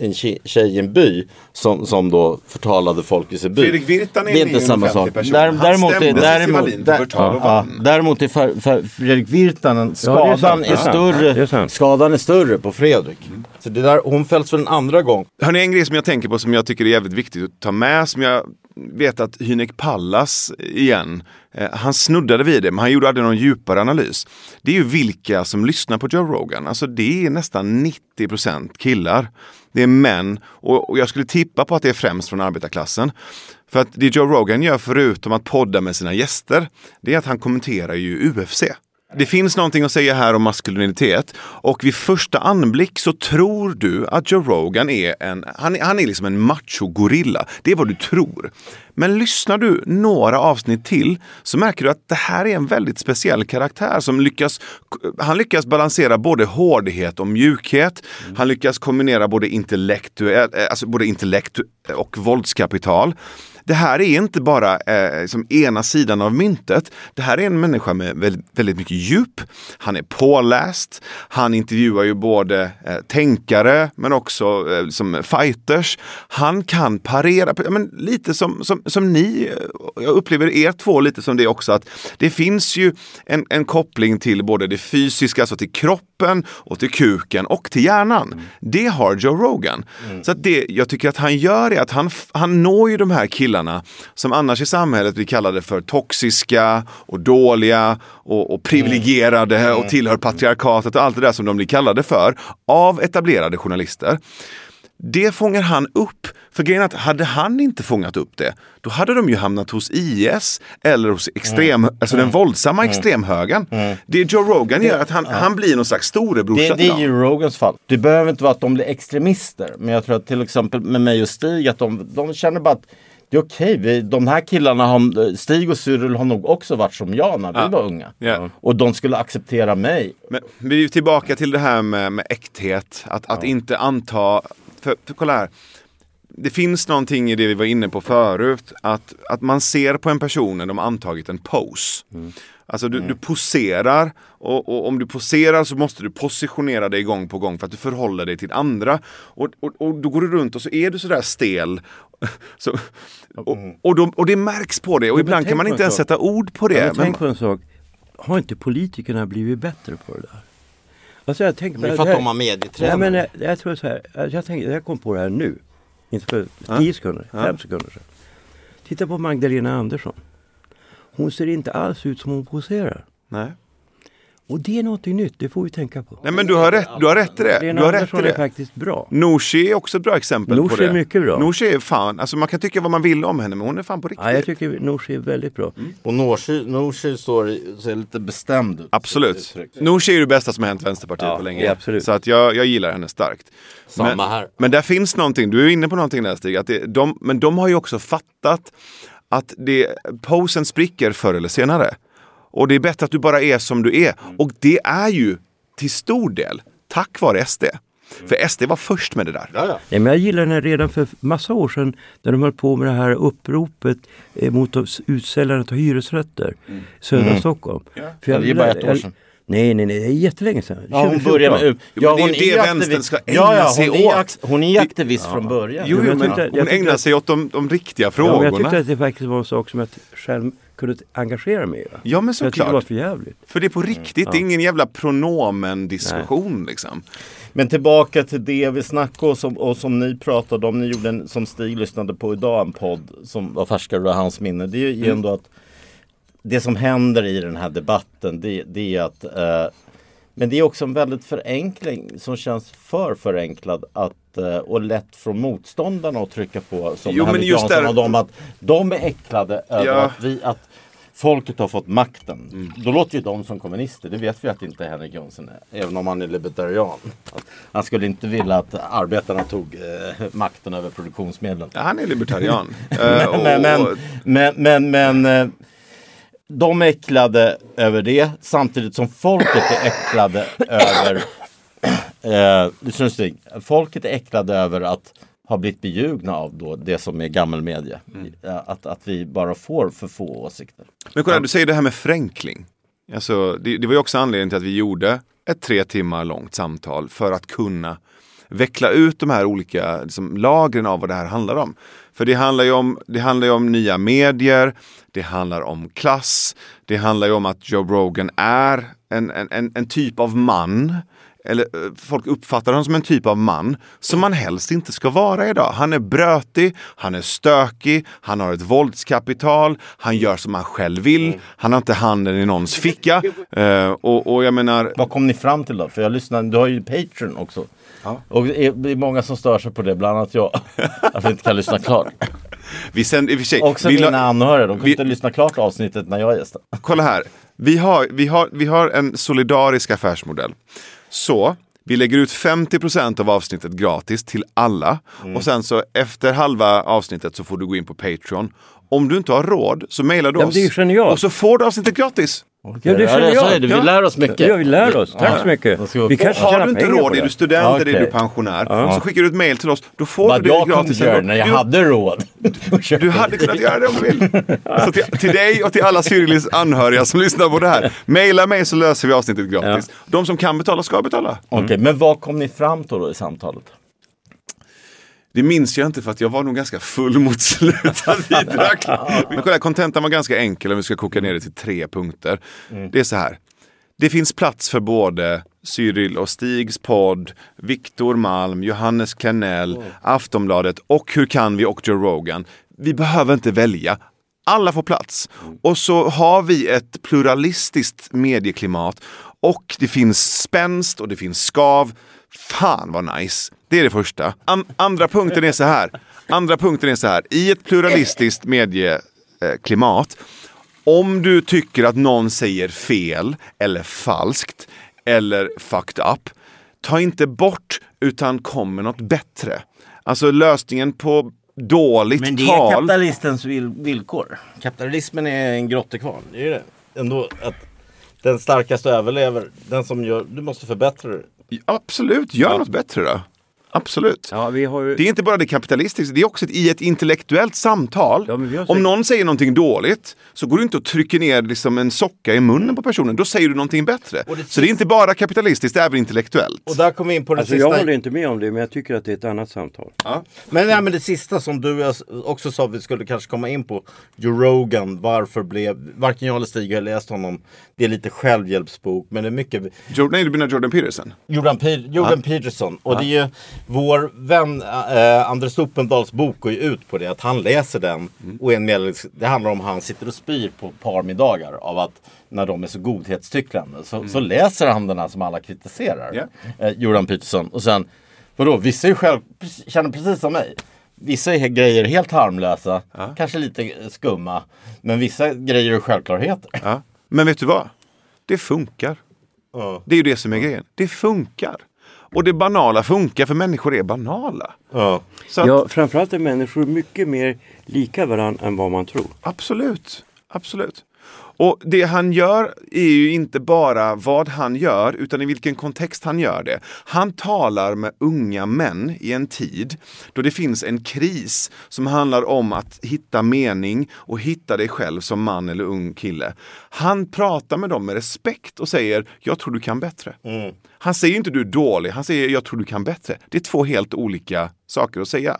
en tjej i en by som, som då förtalade folk i sin by. Fredrik Virtanen är, är inte samma sak. Person. Där, däremot, är, däremot, där, ja, däremot är för, för Fredrik Virtanen, skadan, ja, är, är, större, är skadan är större på Fredrik. Mm. Så det där, hon fälls för en andra gång. Hörni, en grej som jag tänker på som jag tycker är jävligt viktigt att ta med, som jag vet att Hynek Pallas igen, Eh, han snuddade vid det men han gjorde aldrig någon djupare analys. Det är ju vilka som lyssnar på Joe Rogan. Alltså det är nästan 90% killar. Det är män och, och jag skulle tippa på att det är främst från arbetarklassen. För att det Joe Rogan gör förutom att podda med sina gäster, det är att han kommenterar ju UFC. Det finns någonting att säga här om maskulinitet och vid första anblick så tror du att Joe Rogan är en, han, han är liksom en machogorilla. Det är vad du tror. Men lyssnar du några avsnitt till så märker du att det här är en väldigt speciell karaktär som lyckas, han lyckas balansera både hårdhet och mjukhet. Mm. Han lyckas kombinera både intellektuell, eh, alltså både intellekt och våldskapital det här är inte bara eh, som ena sidan av myntet. Det här är en människa med väldigt, väldigt mycket djup. Han är påläst. Han intervjuar ju både eh, tänkare men också eh, som fighters. Han kan parera, men lite som, som, som ni, jag upplever er två lite som det också, att det finns ju en, en koppling till både det fysiska, alltså till kroppen och till kuken och till hjärnan. Mm. Det har Joe Rogan. Mm. Så att det jag tycker att han gör är att han, han når ju de här killarna killarna som annars i samhället blir kallade för toxiska och dåliga och, och privilegierade mm. och tillhör patriarkatet och allt det där som de blir kallade för av etablerade journalister. Det fångar han upp. För grejen är att hade han inte fångat upp det, då hade de ju hamnat hos IS eller hos extrem, mm. alltså den mm. våldsamma mm. extremhögern. Mm. Det Joe Rogan det, gör att han, ja. han blir någon slags storebrorsa Det, det är ju Rogans fall. Det behöver inte vara att de blir extremister. Men jag tror att till exempel med mig och Stig, att de, de känner bara att det är okej. Okay. de här killarna, har, Stig och Cyril har nog också varit som jag när ja. vi var unga. Yeah. Och de skulle acceptera mig. Men vi är tillbaka till det här med, med äkthet. Att, ja. att inte anta, för, för kolla här. det finns någonting i det vi var inne på förut. Att, att man ser på en person när de antagit en pose. Mm. Alltså du, mm. du poserar och, och, om du poserar så måste du positionera dig gång på gång för att du förhåller dig till andra. Och, och, och då går du runt och så är du sådär stel. Så, och, mm. och, då, och det märks på det och ja, ibland kan man inte ens sätta ord på det. Ja, men tänk på en sak. Har inte politikerna blivit bättre på det där? Alltså jag tänker på det är för att de har medietränare. men jag, jag, tror så här, jag, tänker, jag kom på det här nu. Inte för ja. tio sekunder, ja. fem sekunder sedan. Titta på Magdalena Andersson. Hon ser inte alls ut som hon poserar. Nej. Och det är något nytt, det får vi tänka på. Nej men du har rätt, du har rätt i det. Lena du har rätt i det. är faktiskt bra. Nooshi är också ett bra exempel Nooshi på det. är mycket bra. Nooshi är fan, alltså man kan tycka vad man vill om henne men hon är fan på riktigt. Ja, jag tycker Nooshi är väldigt bra. Mm. Och Nooshi, Nooshi står, ser lite bestämd ut. Absolut. Nooshi är det bästa som har hänt Vänsterpartiet ja, på länge. Absolut. Så att jag, jag gillar henne starkt. Samma men, här. Men där finns någonting, du är inne på någonting där Stig, att det, de, men de har ju också fattat att det, posen spricker förr eller senare. Och det är bättre att du bara är som du är. Och det är ju till stor del tack vare SD. För SD var först med det där. Ja, ja. men jag gillar den redan för massa år sedan när de höll på med det här uppropet eh, mot utsäljandet av hyresrätter i mm. södra mm. Stockholm. Ja. För jag, det är bara ett år sedan. Nej, nej, nej, det är jättelänge sedan. Ja, hon började med ja, hon det är det vänstern ska ägna ja, ja, sig åt. Hon är aktivist från början. Jo, jo men hon ägnar sig åt de, de riktiga frågorna. Ja, jag tyckte att det faktiskt var en sak som jag själv kunde engagera mig i. Ja men såklart. Jag det var för jävligt. För det är på riktigt, mm. det är ingen jävla pronomen-diskussion liksom. Men tillbaka till det vi snackade och som, och som ni pratade om. Ni gjorde en, som Stig lyssnade på idag, en podd som var färskare ur hans minne. Det är ju mm. ändå att det som händer i den här debatten det, det är att eh, men det är också en väldigt förenkling som känns för förenklad att, eh, och lätt från motståndarna att trycka på som jo, Henrik Jansson där... och dem att de är äcklade över ja. att, vi, att folket har fått makten. Mm. Då låter ju de som kommunister. Det vet vi att inte Henrik Jönsson är. Även om han är libertarian. Han skulle inte vilja att arbetarna tog eh, makten över produktionsmedlen. Ja, han är libertarian. uh, men, men, men, men, men eh, de är äcklade över det samtidigt som folket är äcklade över eh, Folket är äcklade över att ha blivit beljugna av då det som är gammelmedia. Mm. Att, att vi bara får för få åsikter. Men kolla, du säger det här med förenkling. Alltså, det, det var ju också anledningen till att vi gjorde ett tre timmar långt samtal för att kunna veckla ut de här olika liksom, lagren av vad det här handlar om. För det handlar ju om, det handlar om nya medier, det handlar om klass, det handlar ju om att Joe Rogan är en, en, en typ av man eller eh, folk uppfattar honom som en typ av man som man helst inte ska vara idag. Han är brötig, han är stökig, han har ett våldskapital, han gör som han själv vill, han har inte handen i någons ficka. Uh, och, och jag menar... Vad kom ni fram till då? För jag lyssnade, du har ju Patreon också. Ja. Och det är många som stör sig på det, bland annat jag. Att vi inte kan lyssna klart. Vi sänder, i och för sig, Också mina anhöriga, de kan vi, inte lyssna klart avsnittet när jag är gäst. Kolla här, vi har, vi, har, vi har en solidarisk affärsmodell. Så vi lägger ut 50 av avsnittet gratis till alla. Mm. Och sen så efter halva avsnittet så får du gå in på Patreon. Om du inte har råd så mejlar du ja, oss. Och så får du avsnittet gratis. Okay. Ja, det känner jag. Det. Vi lär oss mycket. Ja, vi lär oss. Tack så mycket. Vi kanske har du inte råd, är du student okay. eller är du pensionär, ja. så skickar du ett mejl till oss. Då får Vad du det gratis. Jag kunde när jag hade råd. Du hade kunnat göra det om du vill. Så till, till dig och till alla Cyrilis anhöriga som lyssnar på det här. Mejla mig så löser vi avsnittet gratis. Ja. De som kan betala ska betala. Okej, okay, men vad kom ni fram till då i samtalet? Det minns jag inte för att jag var nog ganska full mot slutet. Men kolla, kontentan var ganska enkel om vi ska koka ner det till tre punkter. Mm. Det är så här. Det finns plats för både Cyril och Stigs podd, Viktor Malm, Johannes Klenell, mm. Aftonbladet och Hur kan vi och Joe Rogan. Vi behöver inte välja. Alla får plats. Mm. Och så har vi ett pluralistiskt medieklimat och det finns spänst och det finns skav. Fan vad nice. Det är det första. An andra punkten är så här. Andra punkten är så här. I ett pluralistiskt medieklimat. Om du tycker att någon säger fel eller falskt eller fucked up. Ta inte bort utan kom med något bättre. Alltså lösningen på dåligt tal. Men det är tal... kapitalistens villkor. Kapitalismen är en grottekvarn. Det är det. Ändå att den starkaste överlever. Den som gör, du måste förbättra det. Absolut, gör ja. något bättre då. Absolut. Ja, vi har ju... Det är inte bara det kapitalistiska, det är också ett, i ett intellektuellt samtal. Ja, har Om någon säger någonting dåligt så går du inte och trycker ner liksom en socka i munnen på personen. Då säger du någonting bättre. Det Så det är inte bara kapitalistiskt, det är även intellektuellt. Och där kommer vi in på det Alltså sista. jag håller inte med om det, men jag tycker att det är ett annat samtal. Men, nej, men det sista som du också sa vi skulle kanske komma in på. Joe Rogan, varför blev... Varken jag eller Stig har läst honom. Det är lite självhjälpsbok men det är mycket Jo- Nej, du menar Jordan Peterson? Jordan, Pe- Jordan Peterson. Och det är ju vår vän äh, Anders Uppendals bok går ju ut på det. Att han läser den. Och en medel, det handlar om han sitter och spyr på parmiddagar. Av att när de är så godhetstycklande. Så, så läser han den här som alla kritiserar. Ja. Eh, Jordan Peterson. Och sen, vadå, vissa är själv, känner precis som mig. Vissa är grejer helt harmlösa. Kanske lite eh, skumma. Men vissa grejer är självklarheter. Ja. Men vet du vad? Det funkar. Ja. Det är ju det som är grejen. Det funkar. Och det banala funkar för människor är banala. Ja. Så att, Ja, framförallt är människor mycket mer lika varandra än vad man tror. Absolut, absolut. Och det han gör är ju inte bara vad han gör utan i vilken kontext han gör det. Han talar med unga män i en tid då det finns en kris som handlar om att hitta mening och hitta dig själv som man eller ung kille. Han pratar med dem med respekt och säger jag tror du kan bättre. Han säger inte du är dålig, han säger jag tror du kan bättre. Det är två helt olika saker att säga.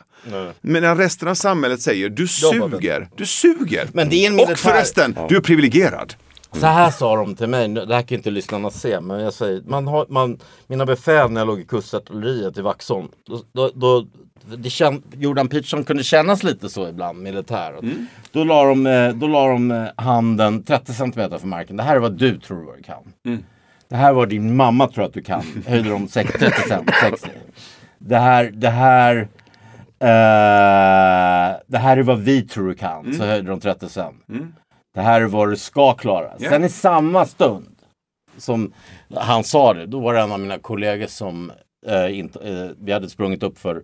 Medan resten av samhället säger du suger, du suger. Men det är en Och militär... förresten, du är privilegierad. Så här sa de till mig, det här kan inte lyssnarna se, men jag säger, man har, man, mina befäl när jag låg i kustartilleriet i Vaxholm, då, då, då det känd, Jordan Peterson kunde kännas lite så ibland, militär. Då, la de, eh, då la de eh, handen 30 centimeter från marken. Det här är vad du tror du kan. Det här var din mamma tror att du kan. Höjde de 60, 30 cent, 60. Det här, det här, eh, det här är vad vi tror du kan. Så höjde de 30 cent. Det här är vad du ska klara. Sen i samma stund som han sa det, då var det en av mina kollegor som eh, inte, eh, vi hade sprungit upp för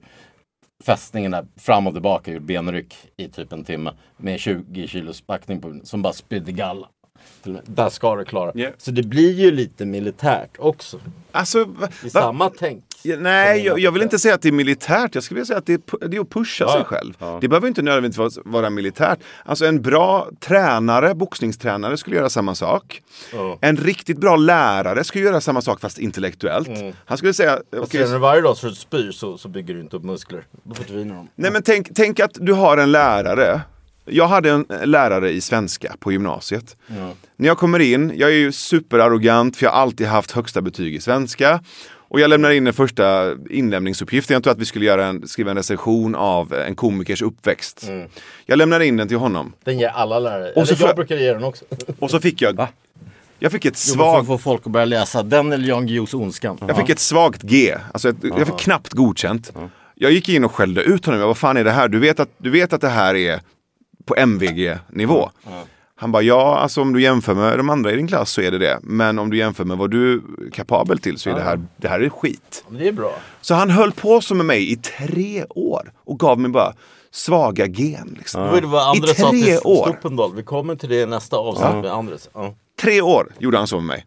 fästningen där fram och tillbaka, gjort benryck i typ en timme med 20 kilos backning på som bara spydde galla. Där ska du klara. Ja. Så det blir ju lite militärt också. Alltså, va, I va, samma tänk. Ja, nej, jag, jag vill inte säga att det är militärt. Jag skulle vilja säga att det är, det är att pusha Ja. sig själv. Det behöver inte nödvändigtvis vara, militärt. Alltså en bra tränare, boxningstränare skulle göra samma sak. Ja. En riktigt bra lärare skulle göra samma sak fast intellektuellt. Han skulle säga, okej, tränar du varje dag så du spyr så, så bygger du inte upp muskler. Då försvinner de. Nej men tänk, tänk att du har en lärare. Jag hade en lärare i svenska på gymnasiet. När jag kommer in, jag är ju superarrogant för jag har alltid haft högsta betyg i svenska. Och jag lämnar in den första inlämningsuppgiften. Jag tror att vi skulle göra en, skriva en recension av en komikers uppväxt. Jag lämnar in den till honom. Den ger alla lärare. Och så Eller jag brukar ge den också. Och så fick jag... Jag fick ett Jo, men för att svagt... få folk att börja läsa den eller Jan Guillous Ondskan. Jag fick ett svagt G. Alltså ett, jag fick knappt godkänt. Jag gick in och skällde ut honom. Jag, vad fan är det här? Du vet att, du vet att det här är på MVG-nivå. Han bara, ja alltså om du jämför med de andra i din klass så är det det. Men om du jämför med vad du är kapabel till så är det här, det här är skit. Det är bra. Så han höll på så med mig i tre år och gav mig bara svaga gen. Liksom. Det var I Andres sa tre år. Stupendal. Vi kommer till det i nästa avsnitt med Andres. Ja. Tre år gjorde han så med mig.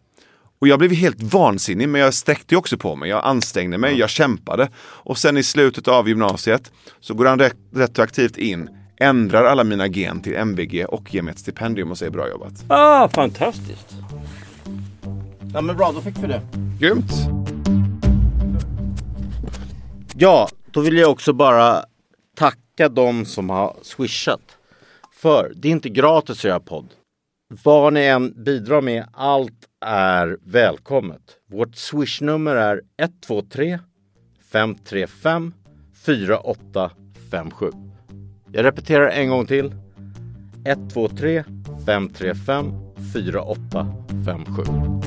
Och jag blev helt vansinnig, men jag sträckte också på mig. Jag ansträngde mig, jag kämpade. Och sen i slutet av gymnasiet så går han re- retroaktivt in, ändrar alla mina gen till MVG och ger mig ett stipendium och säger bra jobbat. Ah, fantastiskt! ja men bra, då fick vi det. Grymt! Ja, då vill jag också bara tacka de som har swishat. För det är inte gratis att göra podd. Vad ni än bidrar med, allt är välkommet. Vårt swishnummer är 123 535 4857. Jag repeterar en gång till. 123 535 4857.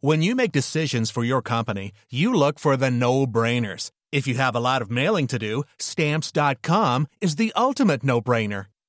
When you make decisions for your company, you look for the no brainers. If you have a lot of mailing to do, stamps.com is the ultimate no brainer.